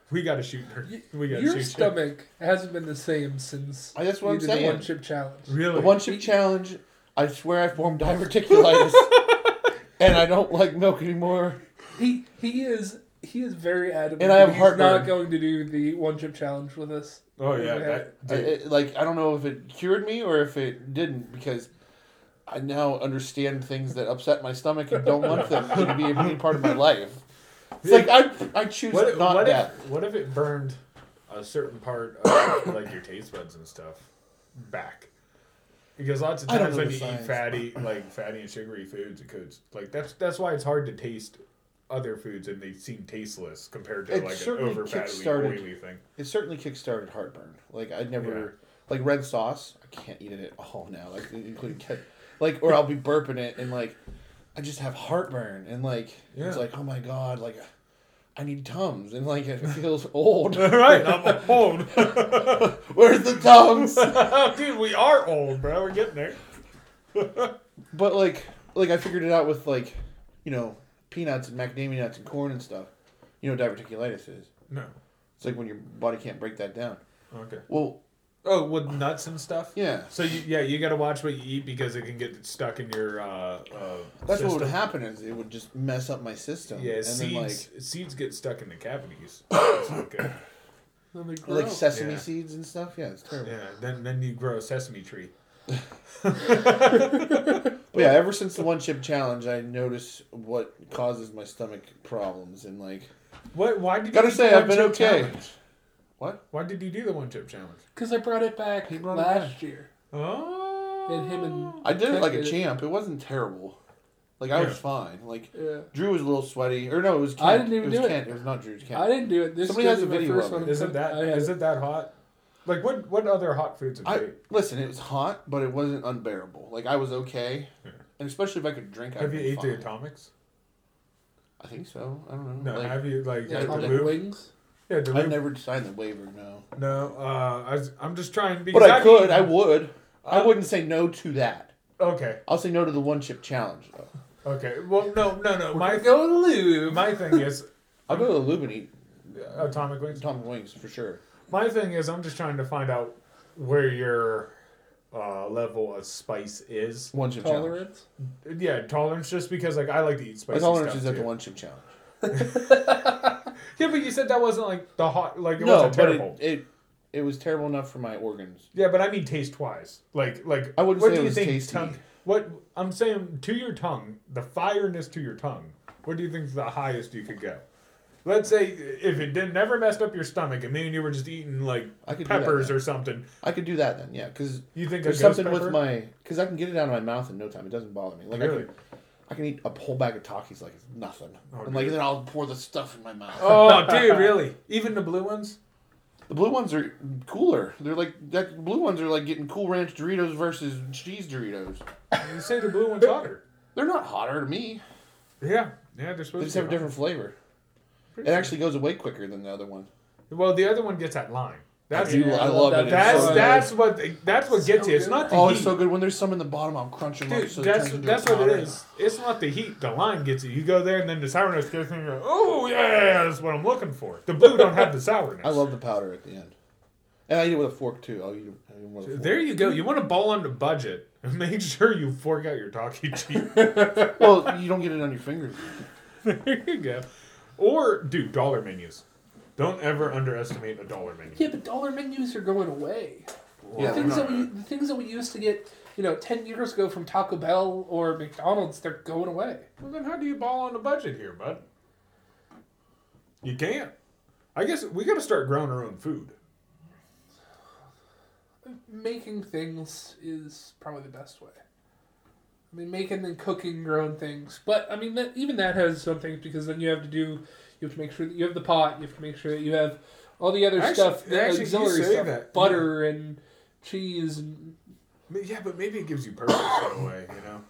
We got to shoot her. We got to Your shoot stomach hasn't been the same since I- that's what you I'm saying. the one chip challenge. Really? The one chip challenge. I swear I formed diverticulitis, and I don't like milk anymore. He he is he is very adamant. And I that have he's heartburn. not going to do the one chip challenge with us. oh yeah, Yeah. that, I, it, like I don't know if it cured me or if it didn't because I now understand things that upset my stomach and don't want them to be any part of my life. It's like I I choose what, if- not what that. if what if it burned a certain part of like your taste buds and stuff back? Because lots of times know when the you eat fatty, like fatty and sugary foods, it could like that's that's why it's hard to taste other foods and they seem tasteless compared to It like an over fatty oily thing. It certainly kickstarted heartburn. Like I never like red sauce. I can't eat it at all now. Like including ke- like or I'll be burping it and like I just have heartburn and like Yeah. it's like oh my god like I need tums and like it feels old. right, I'm old. Where's the tums? Dude, we are old, bro. We're getting there. But like like I figured it out with like you know peanuts and macadamia nuts and corn and stuff. You know what diverticulitis is? No. It's like when your body can't break that down. Okay. Well, Oh, with nuts and stuff. yeah. So you, yeah, you got to watch what you eat because it can get stuck in your. Uh, uh, That's what would happen is it would just mess up my system. Yeah, and seeds. then seeds get stuck in the cavities. Okay. Like like sesame Yeah. seeds and stuff. Yeah, it's terrible. Yeah. Then then you grow a sesame tree. But yeah, ever since the one chip challenge, I notice what causes my stomach problems and like What? Why did Gotta you do say, the I've been one chip okay. challenge? what? Why did you do the one chip challenge? Because I brought it back He brought it last back. year. Oh. And him and I did it like a Kent champ. It wasn't terrible. Like I Yeah. was fine. Like Yeah. Drew was a little sweaty, or no, it was Kent. I didn't even it was do it. Kent. It was not Drew's Kent. I didn't do it. This Somebody is has a my video first of one. it. Isn't that I had Is it that hot? Like what? What other hot foods have I you? listen. It was hot, but it wasn't unbearable. Like I was okay, Yeah. and especially if I could drink. Have I'd you be ate the fine. atomics? I think so. I don't know. No. Like, have you like Yeah, Atomic Duluth? wings. Yeah, I Duluth. never signed the waiver. No, No, uh, I was, I'm just trying because but I I've could. eaten- I would. I wouldn't say no to that. Okay, I'll say no to the one chip challenge though. okay. Well, no, no, no. My My go to lube. my thing is I'll go to the Lube and eat atomic wings. Atomic Wings for sure. My thing is I'm just trying to find out where your uh, level of spice is. One chip challenge. Tolerance. Yeah, tolerance. Just because like I like to eat My spicy tolerance stuff is at too. the one chip challenge. Yeah, but you said that wasn't like the hot. Like it no, wasn't but terrible. it, it it was terrible enough for my organs. yeah, but I mean taste wise. Like like I wouldn't what say do it you was think tasty. tongue? What I'm saying to your tongue, the fireness to your tongue. What do you think is the highest you could go? Let's say if it did never messed up your stomach and me and you were just eating like I peppers or something. I could do that then, yeah, because You think there's something with my because I can get it out of my mouth in no time. It doesn't bother me. Like I Really? can, I can eat a whole bag of Takis like it's nothing, Oh, and like then I'll pour the stuff in my mouth. Oh, dude, really? Even the blue ones? The blue ones are cooler. They're like that. Blue ones are like getting Cool Ranch Doritos versus cheese Doritos. You say the blue one's hotter. They're not hotter to me. Yeah, yeah, they're supposed. They just to. have a different flavor. Pretty It sure. actually goes away quicker than the other one. Well, the other one gets that lime. That's do. I love it. That's so that's what that's what gets So you. It's good. not the Oh, heat. it's so good. When there's some in the bottom, I'm crunching. them up. Dude, So that's that's what it powder. is. It's not the heat. The lime gets you. You go there, and then the sourness gets you. and you're like, Oh yeah, that's what I'm looking for. The blue don't have the sourness. I love the powder at the end, and I eat it with a fork too. I'll eat it, I eat it with a fork. There you go. You want to ball on the budget. Make sure you fork out your talkie cheap. well, you don't get it on your fingers. there you go. Or do dollar menus. Don't ever underestimate a dollar menu. Yeah, but dollar menus are going away. Yeah, the things they're that we the things that we used to get, you know, ten years ago from Taco Bell or McDonald's, they're going away. Well, then how do you ball on the budget here, bud? You can't. I guess we got to start growing our own food. Making things is probably the best way. I mean, making and cooking your own things, but I mean, that, even that has some things because then you have to do, you have to make sure that you have the pot, you have to make sure that you have all the other Actually- stuff, the actually, you auxiliary say stuff, that, butter and cheese and Yeah, but maybe it gives you purpose in a way, you know.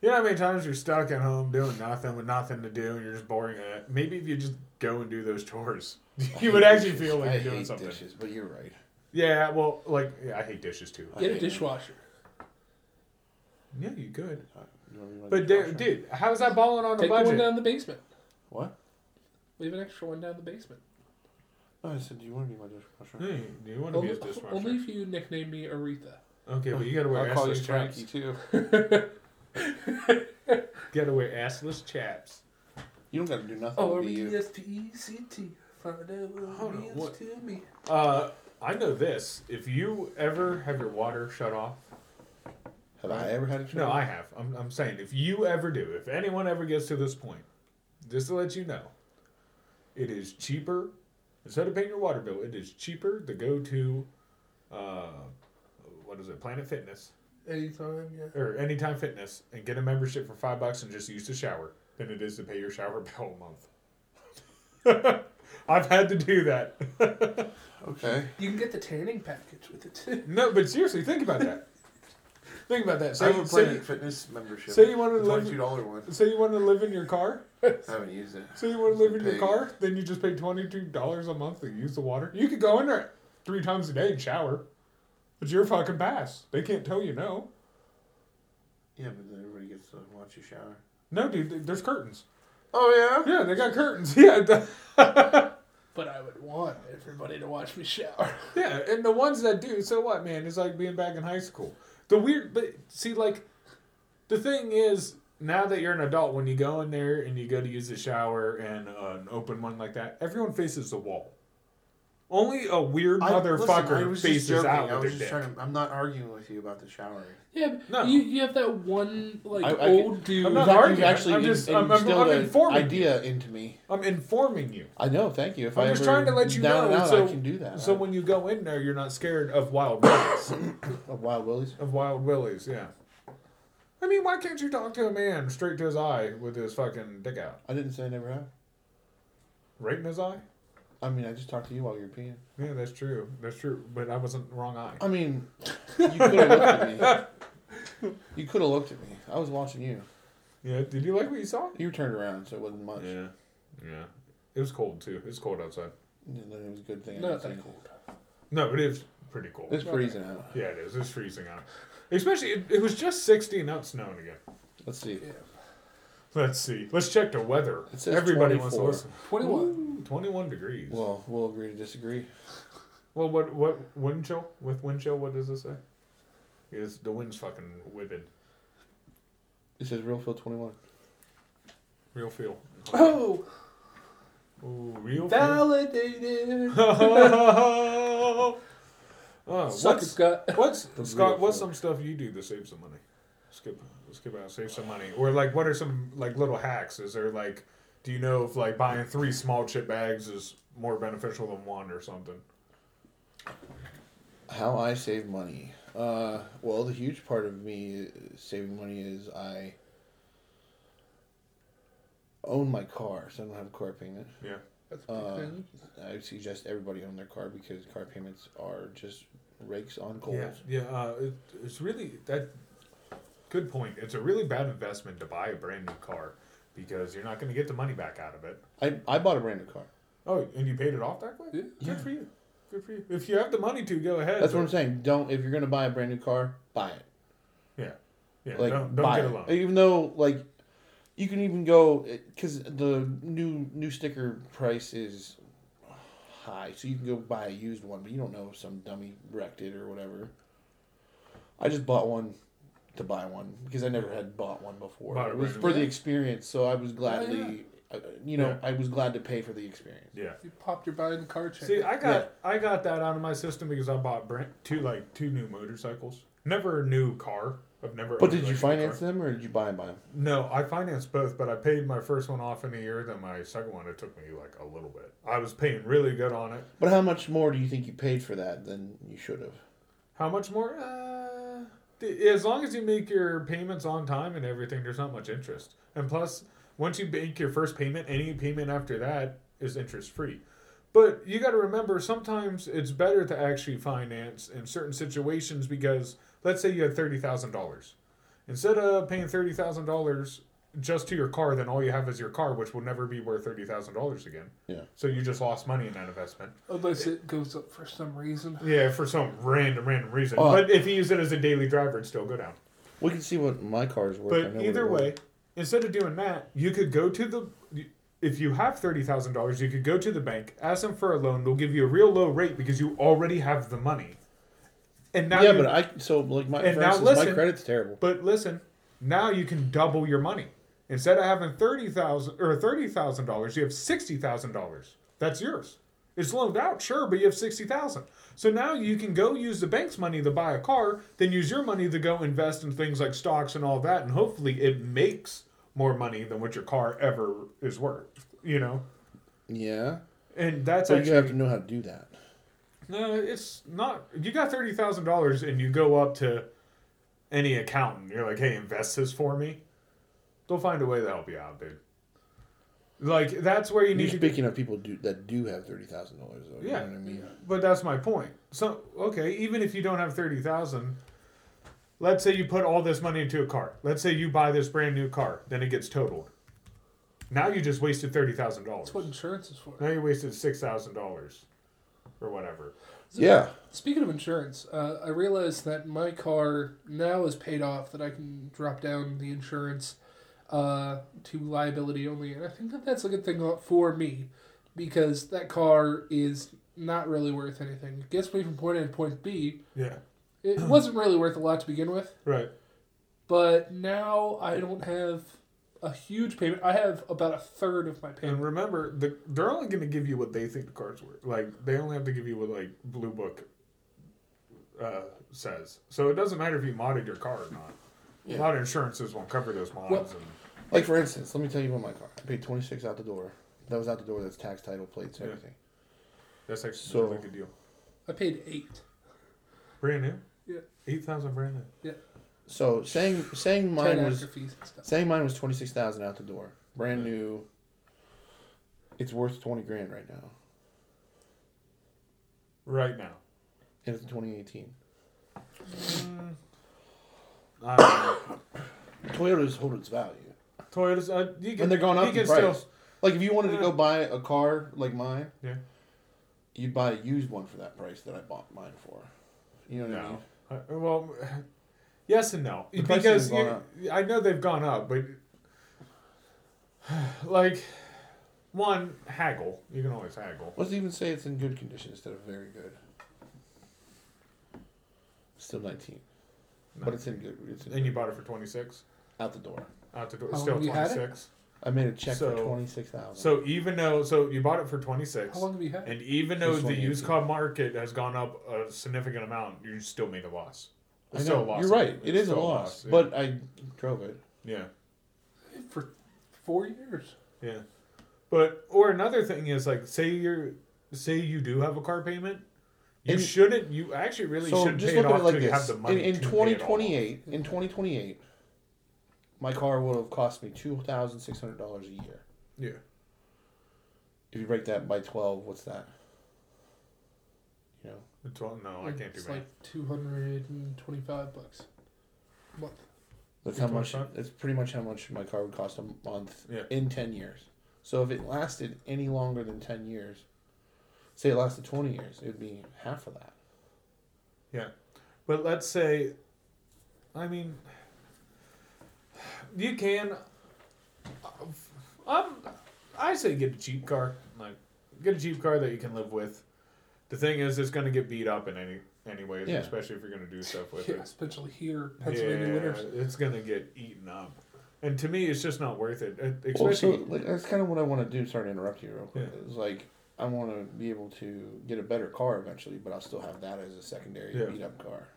You know how many times you're stuck at home doing nothing with nothing to do, and you're just boring. Uh, maybe if you just go and do those chores, you would actually feel like I you're doing hate something. dishes, but you're right. Yeah, well, like yeah, I hate dishes too. I get a hate- dishwasher. Yeah, you could. You want me to run But the dude, how's that balling on the Take one budget? down the basement. What? Leave an extra one down the basement. Oh, I said, do you want to be my dishwasher? Hey, do you want to be Only, a dishwasher? only if you nickname me Aretha. Okay, but you gotta wear I'll call you assless chaps. Frankie too. Gotta wear assless chaps. You don't got to do nothing. Oh, to be you. R-E-S-P-E-C-T. Find out what Hold it means what? to me. Uh, I know this. If you ever have your water shut off, Have I ever had a no, I have. I'm, I'm saying if you ever do, if anyone ever gets to this point, just to let you know, it is cheaper instead of paying your water bill. It is cheaper to go to, uh, what is it, Planet Fitness Anytime, yeah. or Anytime Fitness and get a membership for five bucks and just use the shower than it is to pay your shower bill a month. I've had to do that. Okay. You can get the tanning package with it too. No, but seriously, think about that. Think about that. I Say, have a say, Fitness membership. say you wanted to live- twenty-two dollar one. say you want to live in your car. I haven't used it. Say you want to live in your car, then you just pay twenty two dollars a month to use the water. You could go in there three times a day and shower. It's your fucking pass. They can't tell you no. Yeah, but then everybody gets to watch you shower. No, dude, there's curtains. Oh yeah. Yeah, they got curtains. Yeah, But I would want everybody to watch me shower. yeah, and the ones that do, so what, man? It's like being back in high school. The weird, but see, like, the thing is, now that you're an adult, when you go in there and you go to use the shower and uh, an open one like that, everyone faces the wall. Only a weird I- listen, I motherfucker was faces joking. out I with was their just dick. trying to, I'm not arguing with you about the showering. Yeah, No. you, you have that one like I- I old dude. I'm not arguing. actually I'm just- in- I'm- I'm- I'm an informing idea into me. I'm informing you. I know. Thank you. If I'm I just trying to let you know and out, so- I can do that. So when you go in there, you're not scared of wild willies. of Wild Willies. of wild willies, yeah. I mean, why can't you talk to a man straight to his eye with his fucking dick out? I didn't say I never have. Right in his eye? I mean, I just talked to you while you were peeing. Yeah, that's true. That's true. But I wasn't wrong eye. I mean, you could have looked at me. You could have looked at me. I was watching you. Yeah. Did you like what you saw? You turned around, so it wasn't much. Yeah. Yeah. It was cold too. It's cold outside. And then it was a good thing. I Not that cold. No, but it is pretty cold. It's freezing out. Yeah, it is. It's freezing out. Especially, it, it was just 60 and now it's snowing again. Let's see. Let's see. Let's check the weather. It says Everybody wants to listen. Twenty-one. Ooh, 21 degrees. Well, Well, agree to disagree. Well, what what wind chill? With wind chill, what does it say? Is the wind's fucking whipping. It says real feel 21. Real feel. Oh, Ooh, real feel. validated. oh, Suck what's, Scott. what's Scott? What's some stuff you do to save some money? Skip, skip out, save some money, or like, what are some like little hacks? Is there like, do you know if like buying three small chip bags is more beneficial than one or something? How I save money. Uh, well, the huge part of me uh, saving money is I own my car, so I don't have a car payment. Yeah, That's a big Uh, thing. I suggest everybody own their car because car payments are just rakes on coals. yeah, yeah. Uh, it, it's really that. Good point. It's a really bad investment to buy a brand new car because you're not going to get the money back out of it. I, I bought a brand new car. Oh, and you paid it off that way? Yeah. Good Yeah. for you. Good for you. If you have the money to, go ahead. That's what I'm saying. Don't if you're gonna buy a brand new car, buy it. Yeah. Yeah. Like don't don't buy get it. Even though like you can even go because the new new sticker price is high, so you can go buy a used one, but you don't know if some dummy wrecked it or whatever. I just bought one to buy one because I never had bought one before. Bought it was brand for new the experience, so I was gladly, uh, you know, Yeah. I was glad to pay for the experience. Yeah. You popped your buy in car check. See, I got I got that out of my system because I bought brand, two like two new motorcycles. Never a new car. I've never. But did you finance car. them or did you buy them by them? No, I financed both, but I paid my first one off in a year. Then my second one, it took me like a little bit. I was paying really good on it. But how much more do you think you paid for that than you should have? How much more? Uh, th- as long as you make your payments on time and everything, there's not much interest. And plus, once you make your first payment, any payment after that is interest free. But you got to remember, sometimes it's better to actually finance in certain situations because let's say you had thirty thousand dollars, instead of paying thirty thousand dollars just to your car, then all you have is your car, which will never be worth thirty thousand dollars again. Yeah. So you just lost money in that investment. Unless it goes up for some reason. Yeah, for some random random reason. Oh. but if you use it as a daily driver, it'd still go down. We can see what my car is worth. But either it was. way, instead of doing that, you could go to the. If you have thirty thousand dollars, you could go to the bank, ask them for a loan. They'll give you a real low rate because you already have the money. And now, yeah, you- but I so like my And now instance, my credit's terrible. But listen, now you can double your money. Instead of having thirty thousand or thirty thousand dollars, you have sixty thousand dollars. That's yours. It's loaned out, sure, but you have sixty thousand. So now you can go use the bank's money to buy a car, then use your money to go invest in things like stocks and all that, and hopefully it makes more money than what your car ever is worth. You know, Yeah, and that's but actually you have to know how to do that. no, it's not. You got thirty thousand dollars, and you go up to any accountant. You're like, "Hey, invest this for me." They'll find a way to help you out, dude. Like that's where you You're need to. speaking of people do, that do have thirty thousand dollars, though. You Yeah. know what I mean? But that's my point. So okay, even if you don't have thirty thousand, let's say you put all this money into a car. Let's say you buy this brand new car, then it gets totaled. Now you just wasted thirty thousand dollars. That's what insurance is for. Now you wasted six thousand dollars, or whatever. Yeah. Speaking of insurance, uh, I realized that my car now is paid off. That I can drop down the insurance uh, to liability only, and I think that that's a good thing for me because that car is not really worth anything. It gets me from point A to point B. Yeah. It wasn't really worth a lot to begin with, Right. but now I don't have a huge payment. I have about a third of my payment. And payment. remember, the, they're only going to give you what they think the car's worth. Like they only have to give you what like Blue Book uh, says. So it doesn't matter if you modded your car or not. Yeah. A lot of insurances won't cover those mods. Well- and, Like for instance, let me tell you about my car. I paid twenty six out the door. That was out the door. That's tax, title, plates, Yeah. everything. that's actually So- a really good deal. I paid eight. Brand new. Yeah. Eight thousand brand new. Yeah. So saying saying mine Ten was after fees and stuff. saying mine was twenty six thousand out the door, brand new. It's worth twenty grand right now, Right now. and it's twenty eighteen. Mm, I don't know. Toyota's hold its value, Toyotas, uh, you can, and they're going up you in can price. still. Like if you wanted to go buy a car like mine, Yeah. you'd buy a used one for that price that I bought mine for. You know what I mean? Uh, well, yes and no. The because you, I know they've gone up, but like one haggle, you can always haggle. Let's even say it's in good condition instead of very good. Still nineteen, but it's in good. It's in And you bought it for twenty six out the door. Uh, out the door. How Still long have you had it? six. I made a check for So- twenty six thousand. So even though so you bought it for twenty six, How long have you had? and even Since though the used car market has gone up a significant amount, you still made a loss. I It's still a know loss. you're right. It's It is a still loss, yeah. but I drove it. yeah. For four years. Yeah. But or another thing is like say you're say you do have a car payment, you And- shouldn't you actually really so shouldn't just pay it look at off it like till you have this: the in, money in to pay it off. twenty eight, in twenty twenty eight, my car would have cost me two thousand six hundred dollars a year. Yeah. If you break that by twelve, what's that? You know, It's all- no, I can't do that. It's that. like two hundred and twenty-five bucks a month. that's how much. 225? That's pretty much how much my car would cost a month Yeah. in ten years. So if it lasted any longer than ten years, say it lasted twenty years, it would be half of that. Yeah. But let's say, I mean, you can. Um, I say get a cheap car. Like, get a cheap car that you can live with. The thing is, it's going to get beat up in any anyways, Yeah. especially if you're going to do stuff with Yeah, it. especially here, Pennsylvania yeah, winters. it's going to get eaten up. And to me, it's just not worth it. Uh, Well, so Especially, like, that's kind of what I want to do. Sorry to interrupt you, real quick. Yeah. It's like I want to be able to get a better car eventually, but I'll still have that as a secondary Yeah. beat up car.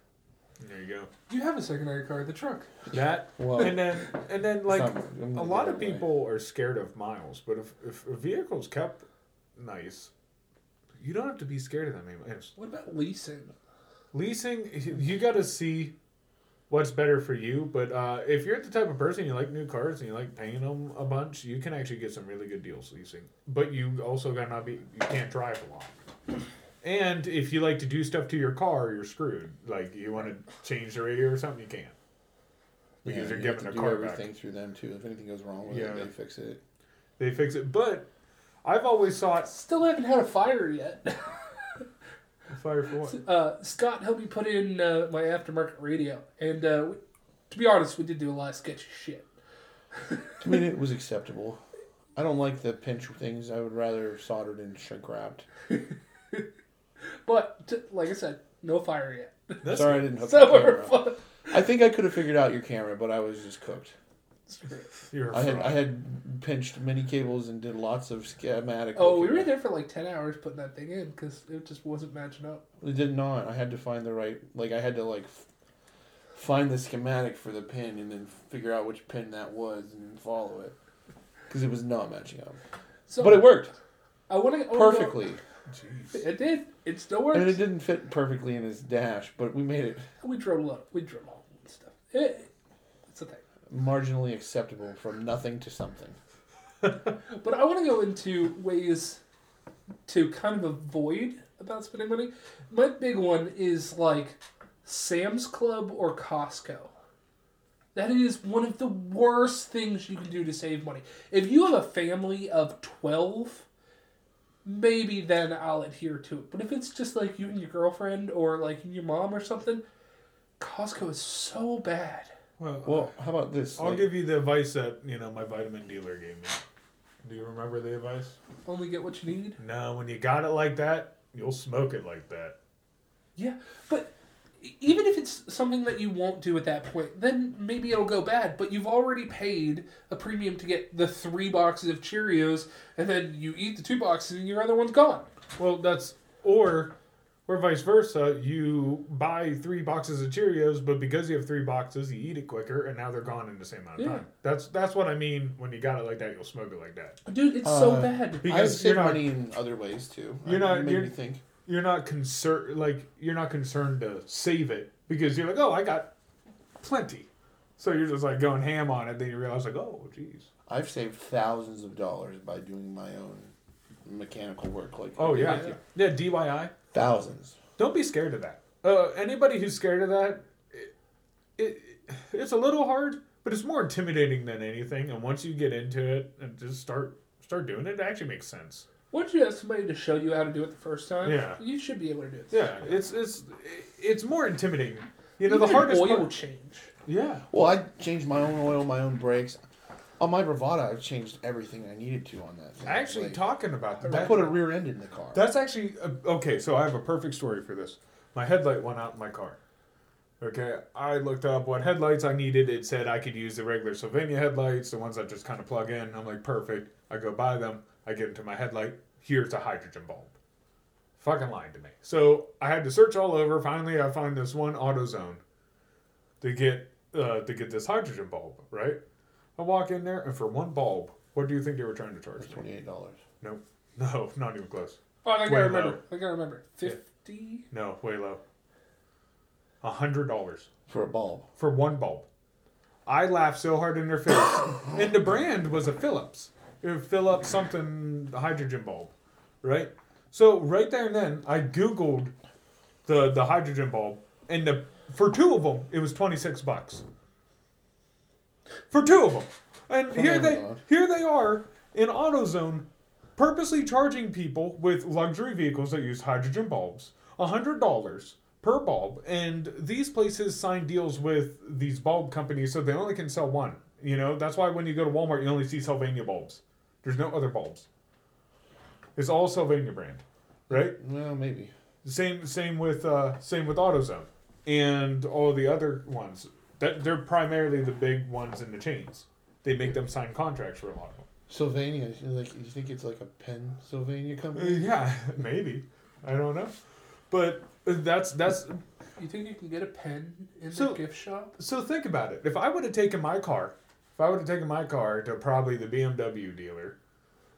There you go. Do you have a secondary car, the truck. That Well, and then and then like not- a lot of it away. people are scared of miles, but if if a vehicle's kept nice, you don't have to be scared of that many miles. What about leasing? Leasing, you got to see what's better for you. But uh, if you're the type of person you like new cars and you like paying them a bunch, you can actually get some really good deals leasing. But you also got to not be you can't drive a lot. And if you like to do stuff to your car, you're screwed. Like you want to change the radio or something, you can't because Yeah, you're you have giving to a do car everything back. through them too. If anything goes wrong with Yeah. it, they fix it. They fix it, but I've always thought Still haven't had a fire yet. fire for what? Uh, Scott helped me put in uh, my aftermarket radio, and uh, we, to be honest, we did do a lot of sketchy shit. I mean, it was acceptable. I don't like the pinch things. I would rather soldered and shrink wrapped. But t- like I said, no fire yet. That's Sorry, I didn't hook So the we're camera. fun. I think I could have figured out your camera, but I was just cooked. You're a I had fraud. I had pinched many cables and did lots of schematic. Oh, we looking- were there for like ten hours putting that thing in because it just wasn't matching up. It did not. I had to find the right. Like I had to like f- find the schematic for the pin and then figure out which pin that was and follow it because it was not matching up. So, But it worked I want to perfectly. Jeez. It did. It still works. mean, it didn't fit perfectly in his dash, but we made it We a lot. We drilled all and stuff. It, it's a thing. marginally acceptable from nothing to something. But I want to go into ways to kind of avoid about spending money. My big one is like Sam's Club or Costco. That is one of the worst things you can do to save money. If you have a family of 12, maybe then I'll adhere to it. But if it's just like you and your girlfriend or like your mom or something, Costco is so bad. Well, Well, how about this? I'll Like, give you the advice that you know my vitamin dealer gave me. Do you remember the advice? Only get what you need. No, when you got it like that, you'll smoke it like that. Yeah, but even if it's something that you won't do at that point, then maybe it'll go bad. But you've already paid a premium to get the three boxes of Cheerios, and then you eat the two boxes, and your other one's gone. Well, that's or or vice versa. You buy three boxes of Cheerios, but because you have three boxes, you eat it quicker, and now they're gone in the same amount of Yeah. time. That's that's what I mean when you got it like that. You'll smoke it like that. Dude, it's so Uh, bad. Because saved you're money in other ways too. You're I- not- You made you're- me think. You're not concerned like you're not concerned to save it because you're like, oh, I got plenty. So you're just like going ham on it. Then you realize like, oh, jeez. I've saved thousands of dollars by doing my own mechanical work. Like Oh did yeah, yeah. DIY. thousands. Don't be scared of that. Uh, anybody who's scared of that, it, it it's a little hard, but it's more intimidating than anything. And once you get into it and just start start doing it, it actually makes sense. Once you have somebody to show you how to do it the first time, Yeah. you should be able to do it. Yeah, it's it's it's more intimidating. You know, Even the hardest oil part. change. Yeah. Well, I changed my own oil, my own brakes. On my Bravada, I've changed everything I needed to on that thing. Actually, Like, talking about that, I put a rear end in the car. That's actually uh, okay. So I have a perfect story for this. My headlight went out in my car. Okay, I looked up what headlights I needed. It said I could use the regular Sylvania headlights, the ones that just kind of plug in. I'm like, perfect. I go buy them. I get into my headlight. Here's a hydrogen bulb. Fucking lying to me. So I had to search all over. Finally, I find this one AutoZone to get uh, to get this hydrogen bulb. Right. I walk in there, and for one bulb, what do you think they were trying to charge me? Twenty eight dollars. No, no, not even close. Oh, I think Way I remember. low. I think I remember. Fifty. No, way low. A hundred dollars for a bulb. for one bulb. I laughed so hard in their face. and the brand was a Philips. A up something hydrogen bulb, right? So right there and then, I googled the the hydrogen bulb, and the for two of them, it was twenty six bucks. For two of them, and From here they Amazon. here they are in AutoZone, purposely charging people with luxury vehicles that use hydrogen bulbs hundred dollars per bulb, and these places sign deals with these bulb companies, so they only can sell one. You know that's why when you go to Walmart, you only see Sylvania bulbs. There's no other bulbs. It's all Sylvania brand, right? Well, maybe. Same same with uh, same with AutoZone and all the other ones. That they're primarily the big ones in the chains. They make them sign contracts for a lot of them. Sylvania, like you think it's like a Pennsylvania Uh, company? yeah, maybe. I don't know, but that's that's. You think you can get a pen in So- the gift shop? So think about it. If I would have taken my car, if I would have taken my car to probably the BMW dealer,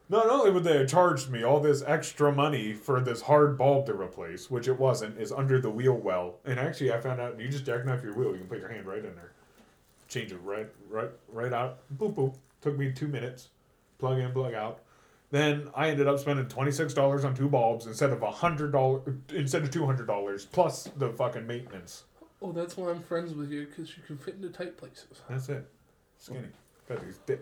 not only would they have charged me all this extra money for this hard bulb to replace, which it wasn't, is under the wheel well. And actually, I found out you just jackknife your wheel, you can put your hand right in there, change it right, right, right out. Boop boop. Took me two minutes. Plug in, plug out. Then I ended up spending twenty six dollars on two bulbs instead of a hundred dollars instead of two hundred dollars plus the fucking maintenance. Oh, that's why I'm friends with you because you can fit into tight places. That's it. Skinny. Got these da-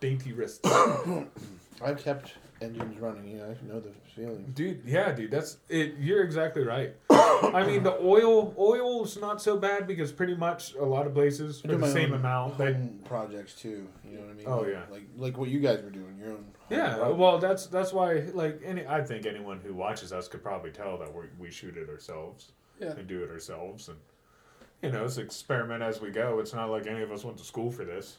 dainty wrists. I've kept engines running. Yeah, I know the feeling. Dude, yeah, dude, that's it. You're exactly right. I mean, the oil, oil's not so bad because pretty much a lot of places I for do the my same own amount. They, home projects too. You know what I mean? Oh, Like- yeah. Like like what you guys were doing. Your own. yeah, well, that's that's why. Like, any, I think anyone who watches us could probably tell that we we shoot it ourselves Yeah. and do it ourselves, and you know, it's experiment as we go. It's not like any of us went to school for this.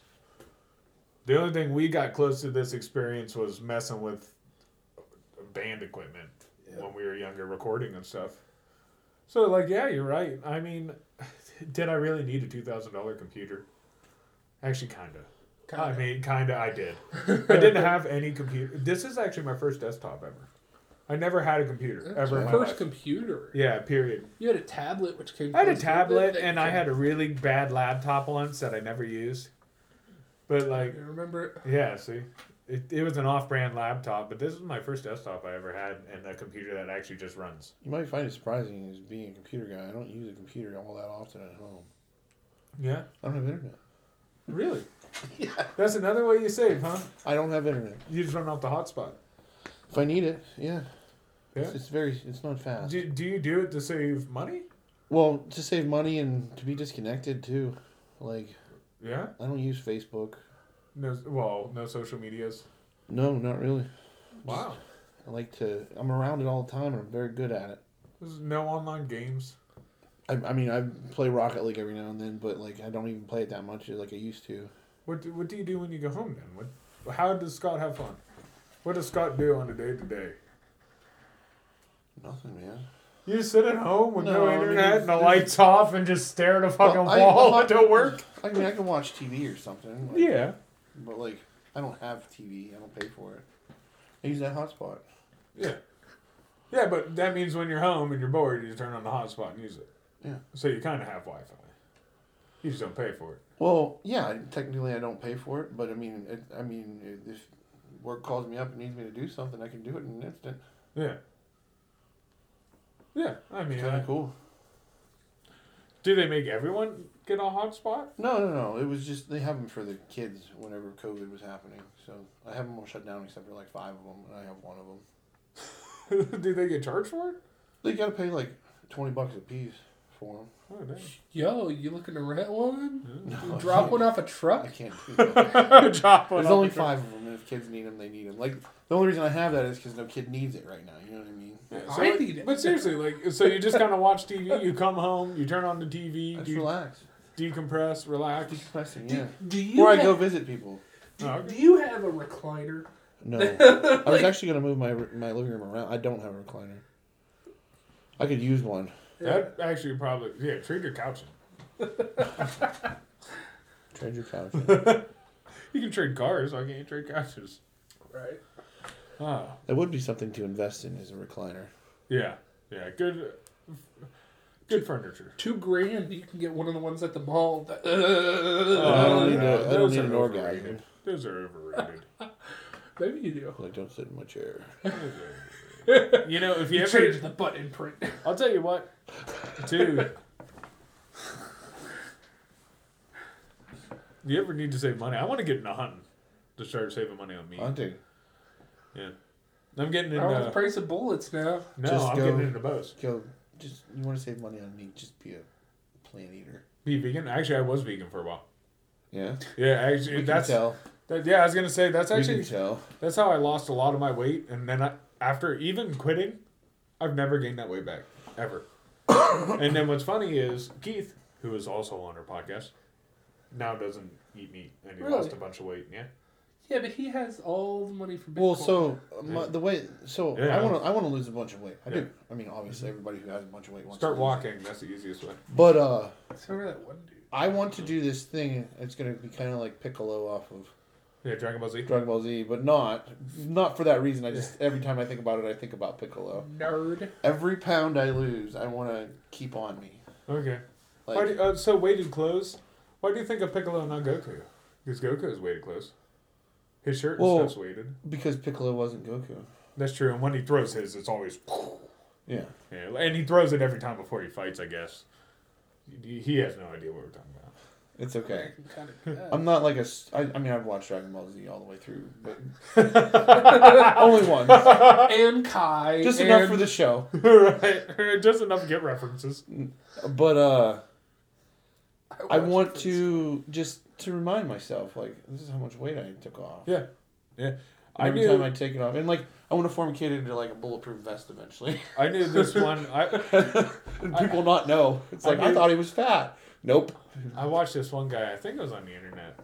The only thing we got close to this experience was messing with band equipment Yeah. when we were younger, recording and stuff. So, like, yeah, you're right. I mean, did I really need a two thousand dollar computer? Actually, kind of. I mean, kind of. I did. I didn't have any computer. This is actually my first desktop ever. I never had a computer That's ever your my first life. computer. yeah, period. You had a tablet, which came. I had a close with it tablet and I had a really bad laptop once that I never used. But like, I remember. yeah, see, it, it was an off-brand laptop, but this is my first desktop I ever had, and a computer that actually just runs. You might find it surprising as being a computer guy. I don't use a computer all that often at home. Yeah, I don't have internet. really. Yeah, that's another way you save, huh? I don't have internet. You just run off the hotspot. If I need it, yeah. Yeah. It's, it's very. It's not fast. Do, do you do it to save money? Well, to save money and to be disconnected too. Like Yeah. I don't use Facebook. No. Well, no social medias. No, not really. Wow. I like to. I'm around it all the time, and I'm very good at it. There's no online games. I, I mean, I play Rocket League every now and then, but like I don't even play it that much like I used to. What do, what do you do when you go home then? What how does Scott have fun? What does Scott do on a day to day? Nothing, man. You sit at home with no, No, I mean, internet and the lights off and just stare at a fucking I- wall I- until work. I mean, I can watch TV or something. like- Yeah. But like, I don't have TV. I don't pay for it. I use that hotspot. Yeah. Yeah, but that means when you're home and you're bored, you just turn on the hotspot and use it. Yeah. So you kind of have Wi-Fi. You just don't pay for it. Well, yeah, technically I don't pay for it, but I mean, it, I mean, if work calls me up and needs me to do something, I can do it in an instant. Yeah. Yeah, I mean, Kind of cool. do they make everyone get a hotspot? No, no, no. It was just they have them for the kids whenever COVID was happening. So I have them all shut down except for like five of them, and I have one of them. do they get charged for it? They gotta pay like twenty bucks a piece for them. Oh, dang. Yo, you looking to rent one? No, Drop one off a truck? I can't do that. Drop one There's off only the truck. five of them, and if kids need them, they need them. Like the only reason I have that is because no kid needs it right now. You know what I mean? Yeah, oh, I so like- need it. But seriously, like, so you just kind of watch TV. You come home, you turn on the TV, Just you relax, decompress, relax. decompressing. Yeah. Do you Or I have, go visit people. do, Oh, okay. do you have a recliner? No, I was actually gonna move my my living room around. I don't have a recliner. I could use one. That actually probably yeah. Trade your couch. Trade your couch. You can trade cars. Why can't you trade couches? Right. Ah, that would be something to invest in as a recliner. yeah, yeah. Good, good furniture. Two grand, you can get one of the ones at the mall. That, I don't need yeah, a- I don't need are an orgasm. overrated. Those are overrated. maybe you do. Like, don't sit in my chair. you know, if you, You ever, change the butt imprint. I'll tell you what, dude. you ever need to save money? I want to get into hunting to start saving money on meat. Hunting. Yeah, I'm getting How the price of bullets now? No, Just I'm go- getting into bows. Go. Just you want to save money on meat? Just be a plant eater. Be vegan. Actually, I was vegan for a while. Yeah. Yeah, actually, We that's can tell. that, yeah. I was gonna say that's we actually can tell. that's how I lost a lot of my weight, and then I, after even quitting, I've never gained that weight back ever. and then what's funny is Keith, who is also on our podcast, now doesn't eat meat, and he Really? lost a bunch of weight. Yeah, Yeah, but he has all the money for Bitcoin. Well, so uh, my, the way, so Yeah. I want to, I want to lose a bunch of weight. I Yeah. do. I mean, obviously, everybody who has a bunch of weight wants start to lose it. walking. That's the easiest way. But uh, So remember that one dude. I want to do this thing. It's going to be kind of like Piccolo off of Yeah, Dragon Ball Z. Dragon Ball Z, but not, not for that reason. I just every time I think about it, I think about Piccolo. Nerd. Every pound I lose, I want to keep on me. Okay. Why Like, do, uh, so weighted clothes. Why do you think of Piccolo and not Goku? Because Goku is weighted clothes. His shirt and Well- stuff's weighted. because Piccolo wasn't Goku. That's true. And when he throws his, it's always. Yeah. Yeah, and he throws it every time before he fights. I guess. He he has no idea what we're talking about. It's okay. Kind of. I'm not like a. s- I, I mean, I've watched Dragon Ball Z all the way through, but only once. and Kai. Just and, enough for the show. right, just enough to get references. But uh, I watched want this. to just to remind myself, like, this is how much weight I took off. Yeah, yeah. And I every knew. time I take it off, and like, I want to form a kid into like a bulletproof vest eventually, I knew this one. I and people not know. It's like I, knew- thought he was fat. Nope. I watched this one guy. I think it was on the internet.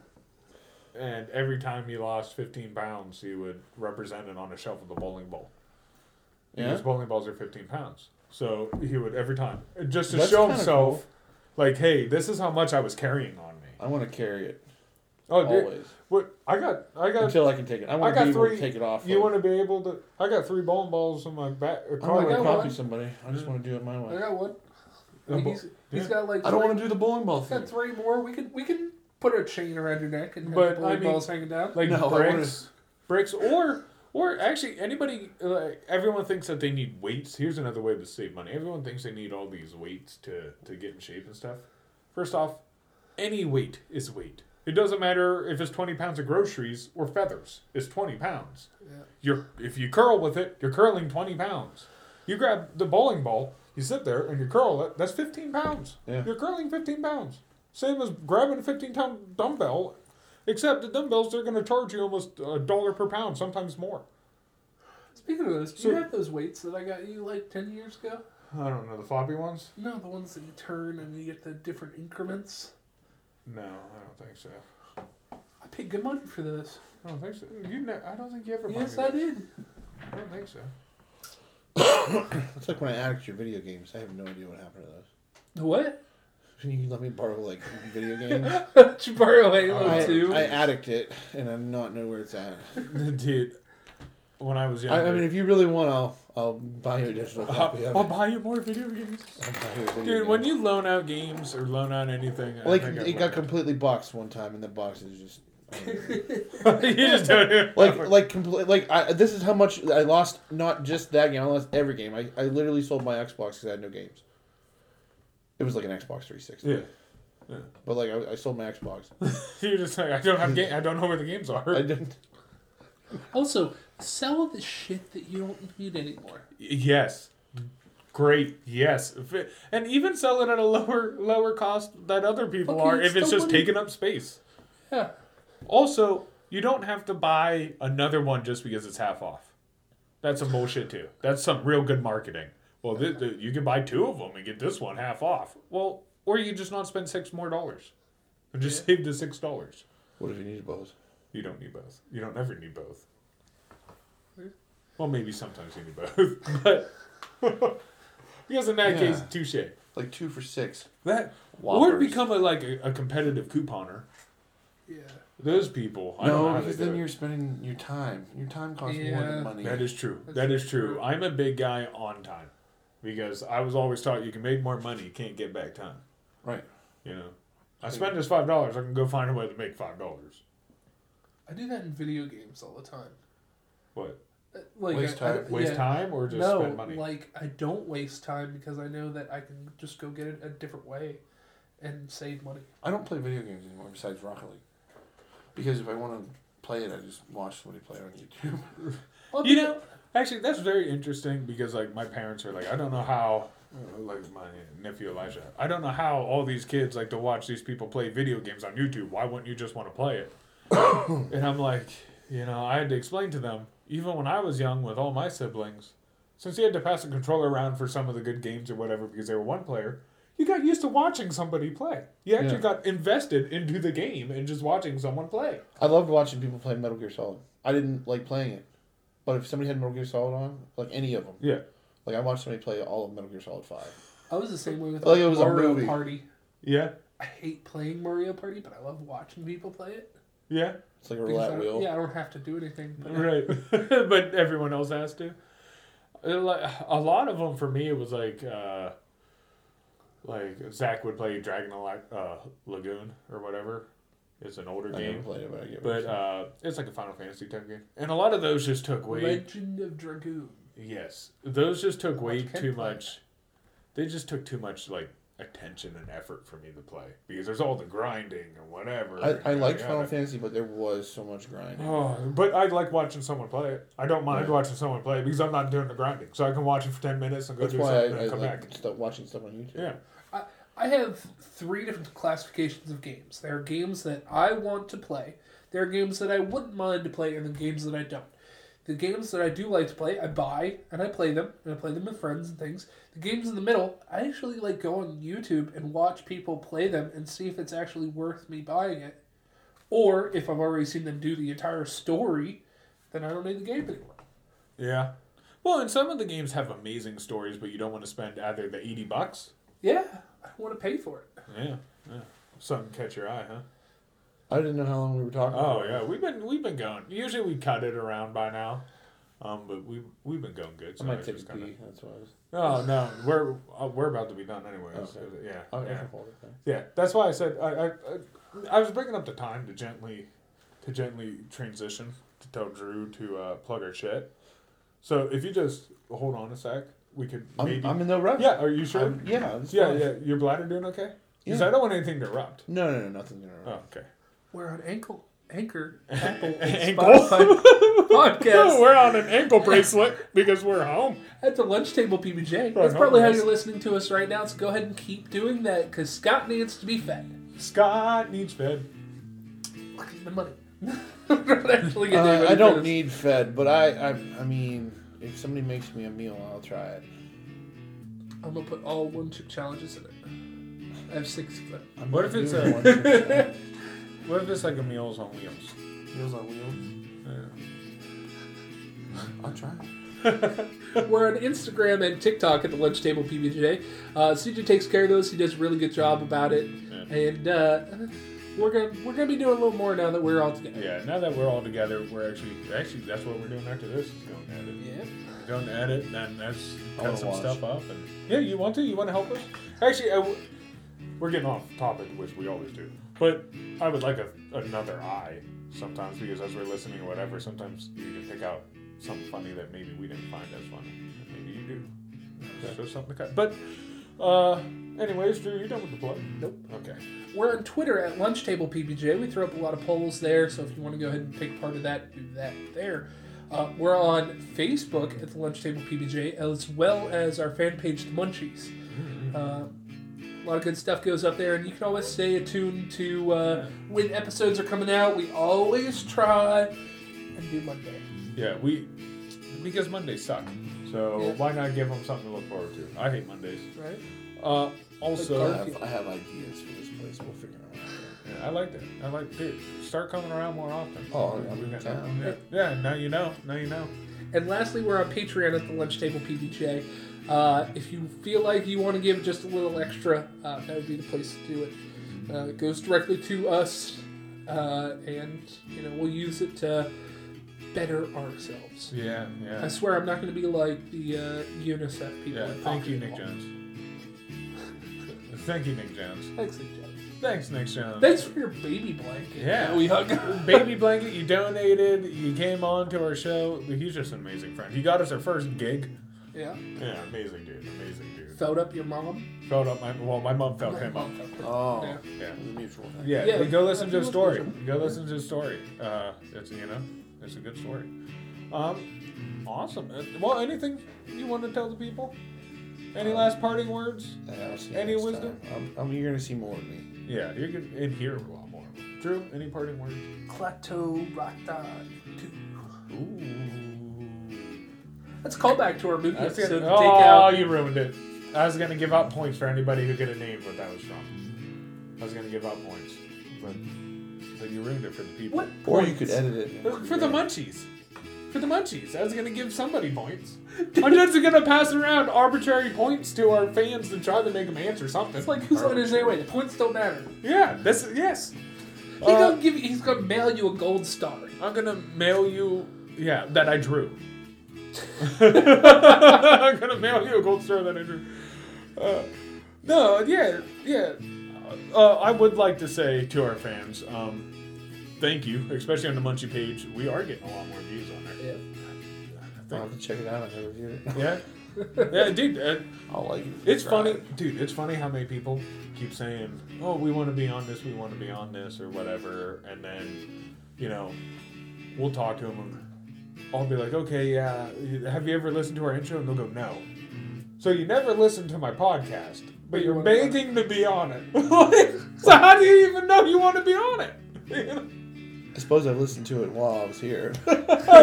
And every time he lost 15 pounds, he would represent it on a shelf of the bowling ball. Yeah. Because bowling balls are 15 pounds. So he would every time just to That's show kinda himself, like, hey, this is how much I was carrying on me. I want to carry it Oh, dude, always what I got? I got. until I can take it. I want got to be able three- to take it off. You like, want to be able to? I got three bowling balls in my back. I car. want to got copy one. somebody. I just want to do it my way. I got one. Yeah, he's he's yeah. got like. I don't three- want to do the bowling ball He's thing. got three more. We can we can put a chain around your neck and have But, bowling I mean- balls hanging down. like No, bricks. bricks or or actually anybody like everyone thinks that they need weights. Here's another way to save money. Everyone thinks they need all these weights to to get in shape and stuff. First off any weight is weight. It doesn't matter if it's 20 pounds of groceries or feathers. It's 20 pounds. Yeah. you're if you curl with it you're curling 20 pounds. You grab the bowling ball you sit there and you curl it that's 15 pounds. Yeah. you're curling 15 pounds. Same as grabbing a 15 pound dumbbell Except the dumbbells, they're going to charge you almost a dollar per pound, sometimes more. Speaking of those, do So- you have those weights that I got you like ten years ago? I don't know the floppy ones. No, the ones that you turn and you get the different increments. No, I don't think so. I paid good money for this. I don't think so. You, ne- I don't think you ever. bought Yes, I did. I don't think so. It's like when I addict your video games. I have no idea what happened to those. What? Can you let me borrow like video games? Did you borrow Halo I, 2? I addict it and I'm not know where it's at. Dude, when I was I, younger, I mean, if you really want, I'll I'll buy you a digital uh, copy I'll, it. buy you more video games. I'll buy you a video Dude, game. when you loan out games or loan out anything, I like think I it got completely boxed one time, and the box is just. you just don't do like like complete like I, this is how much I lost not just that game I lost every game I, I literally sold my Xbox because I had no games it was like an Xbox 360 yeah. but like I, I sold my Xbox You're just like I don't have game. I don't know where the games are. I didn't Also, sell the shit that you don't need anymore. Yes. Great. Yes. It- And even sell it at a lower lower cost that other people Okay, are if it's just money. taking up space. Yeah. Also, you don't have to buy another one just because it's half off. That's some bullshit too. That's some real good marketing. Well, th- th- you can buy two of them and get this one half off. Well, or you just not spend six more dollars and just save the six dollars. what if you need both You don't need both. You don't ever need both. Well, maybe sometimes you need both, but because in that Yeah. case, touche. like two for six That or become a like a, a competitive couponer. Yeah. Those people, I don't know no because then it. you're spending your time your time costs more than money That is true. That's that is true. true. I'm a big guy on time because I was always taught you can make more money, you can't get back time. right You know, I spend this five dollars, I can go find a way to make five dollars. I do that in video games all the time. What? Uh, Like Waste I- I- time? Waste yeah. time or just no, spend money? like I don't waste time because I know that I can just go get it a different way and save money. I don't play video games anymore besides Rocket League because if I want to play it I just watch somebody play it on YouTube Well, You know, actually, that's very interesting because like my parents are like, I don't know how, uh, like my nephew Elijah, I don't know how all these kids like to watch these people play video games on YouTube. Why wouldn't you just want to play it? and I'm like, you know, I had to explain to them, even when I was young with all my siblings, since you had to pass a controller around for some of the good games or whatever because they were one player. You got used to watching somebody play. You actually Yeah. got invested into the game and just watching someone play. I loved watching people play Metal Gear Solid I didn't like playing it but if somebody had Metal Gear Solid on like any of them Yeah. like I watched somebody play all of Metal Gear Solid 5 I was the same way with Like it was a Mario movie. Party. Yeah. I hate playing Mario Party, but I love watching people play it. Yeah. it's like a Because I roulette wheel Yeah, I don't have to do anything. But right but everyone else has to Uh, like a lot of them for me it was like uh like zach would play dragon uh, lagoon or whatever it's an older I game played it but I get but uh it's like a final fantasy type game and a lot of those just took way Legend of Dragoon. yes those just took way too play. much they just took too much like attention and effort for me to play because there's all the grinding and whatever I, I liked yada. Final Fantasy, but there was so much grinding. Oh, but I like watching someone play it. I don't mind Right. watching someone play it because I'm not doing the grinding. So I can watch it for 10 minutes and go That's do why something I, I and come like back. start watching stuff on YouTube. Yeah. I have three different classifications of games. There are games that I want to play. There are games that I wouldn't mind to play, and the games that I don't. The games that I do like to play, I buy and I play them, and I play them with friends and things. The games in the middle, I actually like go on YouTube and watch people play them and see if it's actually worth me buying it. Or if I've already seen them do the entire story, then I don't need the game anymore. Yeah. Well, and some of the games have amazing stories, but you don't want to spend either the 80 bucks. Yeah, I want to pay for it. Yeah. yeah. Something catch your eye, huh? I didn't know how long we were talking. Oh about. yeah, we've been we've been going. Usually we cut it around by now, um, but we we've been going good. I So might it's take a kinda- pee. That's what I was. Oh no, we're uh, we're about to be done anyways. Okay. Yeah, Oh, I yeah. it. Yeah, that's why I said I, I, I, I was bringing up the time to gently, to gently transition to tell Drew to uh, plug our shit. So if you just hold on a sec, we could I'm, maybe. I'm in no rush. yeah, are you sure? I'm- yeah, it's yeah, fine. yeah. Your bladder doing okay? Because Yeah. I don't want anything to erupt. No, no, no, nothing's gonna. Oh, okay. We're on ankle, anchor, Apple, Ankle. Spotify podcast we're on an ankle bracelet because we're home. at the lunch table PBJ. Right, That's probably how you're listening to us right now. So go ahead and keep doing that because Scott needs to be fed. Scott needs fed. The money. We're not Uh, I don't need fed, but I, I, I mean, if somebody makes me a meal, I'll try it. I'm gonna put all one chip challenges in it. I have six of them. I'm What not if it's doing a- one chip challenge. What if it's like a Meals on Wheels? Meals on Wheels. Yeah. I'll try. We're on Instagram and TikTok at the Lunch Table PBJ. Uh, CJ takes care of those. He does a really good job about it, and uh, we're gonna we're gonna be doing a little more now that we're all together. Yeah, now that we're all together, we're actually actually that's what we're doing after this is going to edit. Yeah. Going to edit, then that's I cut some watch. stuff up, and yeah, you want to? You want to help us? Actually, I w- we're getting off topic, which we always do. But I would like a, another eye sometimes because as we're listening or whatever, sometimes you can pick out something funny that maybe we didn't find as funny, and maybe you do. Just show something to cut. But uh, anyways, Drew, you done with the plug? Nope. Okay. We're on Twitter at Lunch Table PBJ. We throw up a lot of polls there, so if you want to go ahead and take part of that, do that there. Uh, we're on Facebook at the Lunch Table PBJ, as well as our fan page, The Munchies. Uh, a lot of good stuff goes up there, and you can always stay attuned to uh, when episodes are coming out. We always try and do Monday. Yeah, we because Mondays suck. So Yeah. why not give them something to look forward to? I hate Mondays. Right? Uh, I also, have, I have ideas for this place. We'll figure it out. yeah, I like that. I like dude. Start coming around more often. Oh, I'm We in got- town. yeah. yeah, now you know. Now you know. And lastly, we're on Patreon at the Lunch Table PBJ. Uh, if you feel like you want to give just a little extra, uh, that would be the place to do it. Uh, it goes directly to us, uh, and you know we'll use it to better ourselves. Yeah, yeah. I swear I'm not going to be like the uh, UNICEF people. Yeah. Thank you, Nick Jones. Thank you, Nick Jones. Thanks, Nick Jones. Thanks, Nick Jones. Thanks for your baby blanket. Yeah. we hung. Baby blanket, you donated. You came on to our show. He's just an amazing friend. He got us our first gig. yeah. Yeah, amazing dude. Amazing dude. Felt up your mom. Felt up my well, my mom felt him up. Oh, Yeah. Yeah. it was a mutual thing. Yeah, Yeah, go listen to his story. like Go listen to his story. Uh, it's you know, it's a good story. Um, awesome. Uh, Well, anything you want to tell the people? Any last parting words? Yeah, I'll see you Any wisdom? I'm, I'm, you're gonna see more of me. Yeah, you're gonna and hear a lot more. Drew, any parting words? Klaatu Rata 2. Ooh. Let's call back to our movie I episode. gonna, to take oh, out. you ruined it. I was gonna give out points for anybody who could have named what that was from. I was gonna give out points, but but you ruined it for the people. What? Or you could edit it. For the munchies. For the munchies. I was gonna give somebody points. I'm just gonna pass around arbitrary points to our fans to try to make them answer something. It's like who's on his way? The points don't matter. Yeah, this yes. He Uh, gonna give you, he's gonna mail you a gold star. I'm gonna mail you. Yeah, that I drew. I'm gonna mail you a gold star that I drew. Uh, no, yeah, yeah. Uh, I would like to say to our fans, um, thank you, especially on the Munchie page. We are getting a lot more views on there. Yeah. I'll have to check it out. I never viewed it. Yeah, yeah, dude. Uh, I'll like it. It's Subscribe. funny, dude. It's funny how many people keep saying, "Oh, we want to be on this, we want to be on this, or whatever," and then, you know, we'll talk to them. And I'll be like, "Okay, yeah. Have you ever listened to our intro?" And they'll go, "No." So you never listened to my podcast, but you're wanna be on begging to be on it. so how do you even know you want to be on it? I suppose I listened to it while I was here.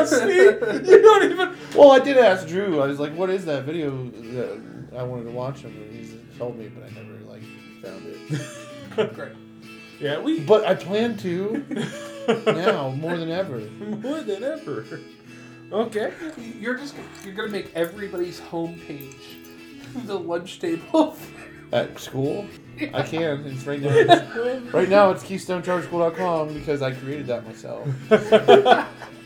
See, you don't even. well, I did ask Drew. I was like, "What is that video that I wanted to watch?" Him, and he told me, but I never like found it. Great. Yeah, we But I plan to now more than ever. more than ever. Okay. You're just you're gonna make everybody's homepage the lunch table. At school, I can. It's right now. right now, it's KeystoneCharterSchool.com because I created that myself.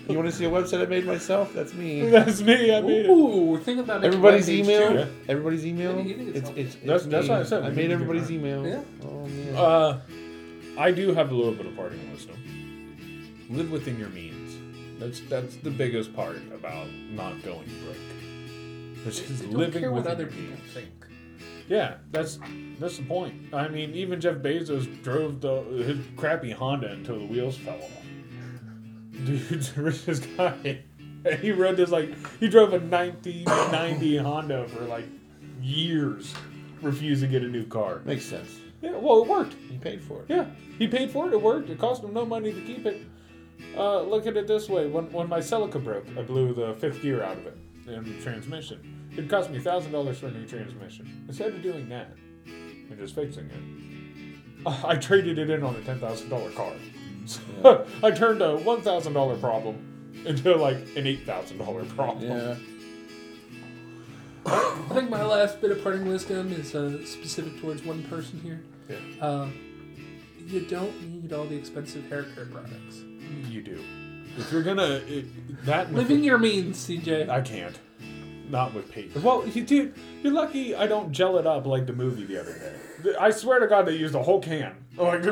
you want to see a website I made myself? That's me. That's me. I made it. Ooh, think about making Everybody's email. too. Yeah. Everybody's email. Yeah, you think it's It's, helpful. it's, it's That's- that's me. what I said. I made everybody's email. Yeah. Oh man. Uh, I do have a little bit of parting wisdom. Live within your means. That's that's the biggest part about not going broke. Which is I don't living care what other people means. think. Yeah, that's that's the point. I mean, even Jeff Bezos drove the his crappy Honda until the wheels fell off. Dude's the richest guy. And he rode this like he drove a 1990 Honda for like years, refused to get a new car. Makes sense. Yeah, well, it worked. He paid for it. Yeah, he paid for it. It worked. It cost him no money to keep it. Uh, look at it this way: when when my Celica broke, I blew the fifth gear out of it in the transmission. It cost me thousand dollars for a new transmission. Instead of doing that and just fixing it, uh, I traded it in on a ten thousand dollar car. So I turned a one thousand dollar problem into like an eight thousand dollar problem. Yeah. I think my last bit of parting wisdom is uh, specific towards one person here. Yeah. Uh, you don't need all the expensive hair care products. You do. If you're gonna it, that Living your means, CJ. I can't. Not with paper. Well, you, dude, you're lucky I don't gel it up like the movie the other day. I swear to God, they used a whole can. Like,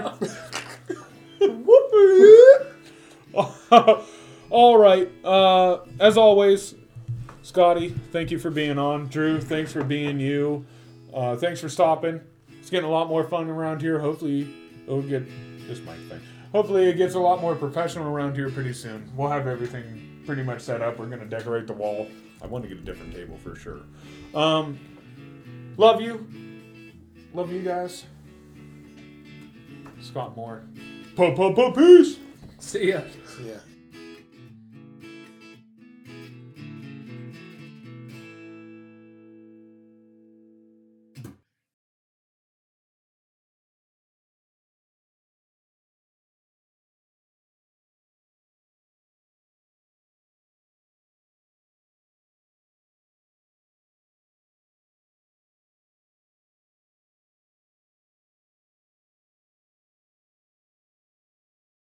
all right. Uh, as always, Scotty, thank you for being on. Drew, thanks for being you. Uh, thanks for stopping. It's getting a lot more fun around here. Hopefully, it'll get this mic thing. Hopefully, it gets a lot more professional around here pretty soon. We'll have everything pretty much set up. We're gonna decorate the wall. I want to get a different table for sure. Um, love you. Love you guys. Scott Moore. Po po po peace. See ya. Yeah.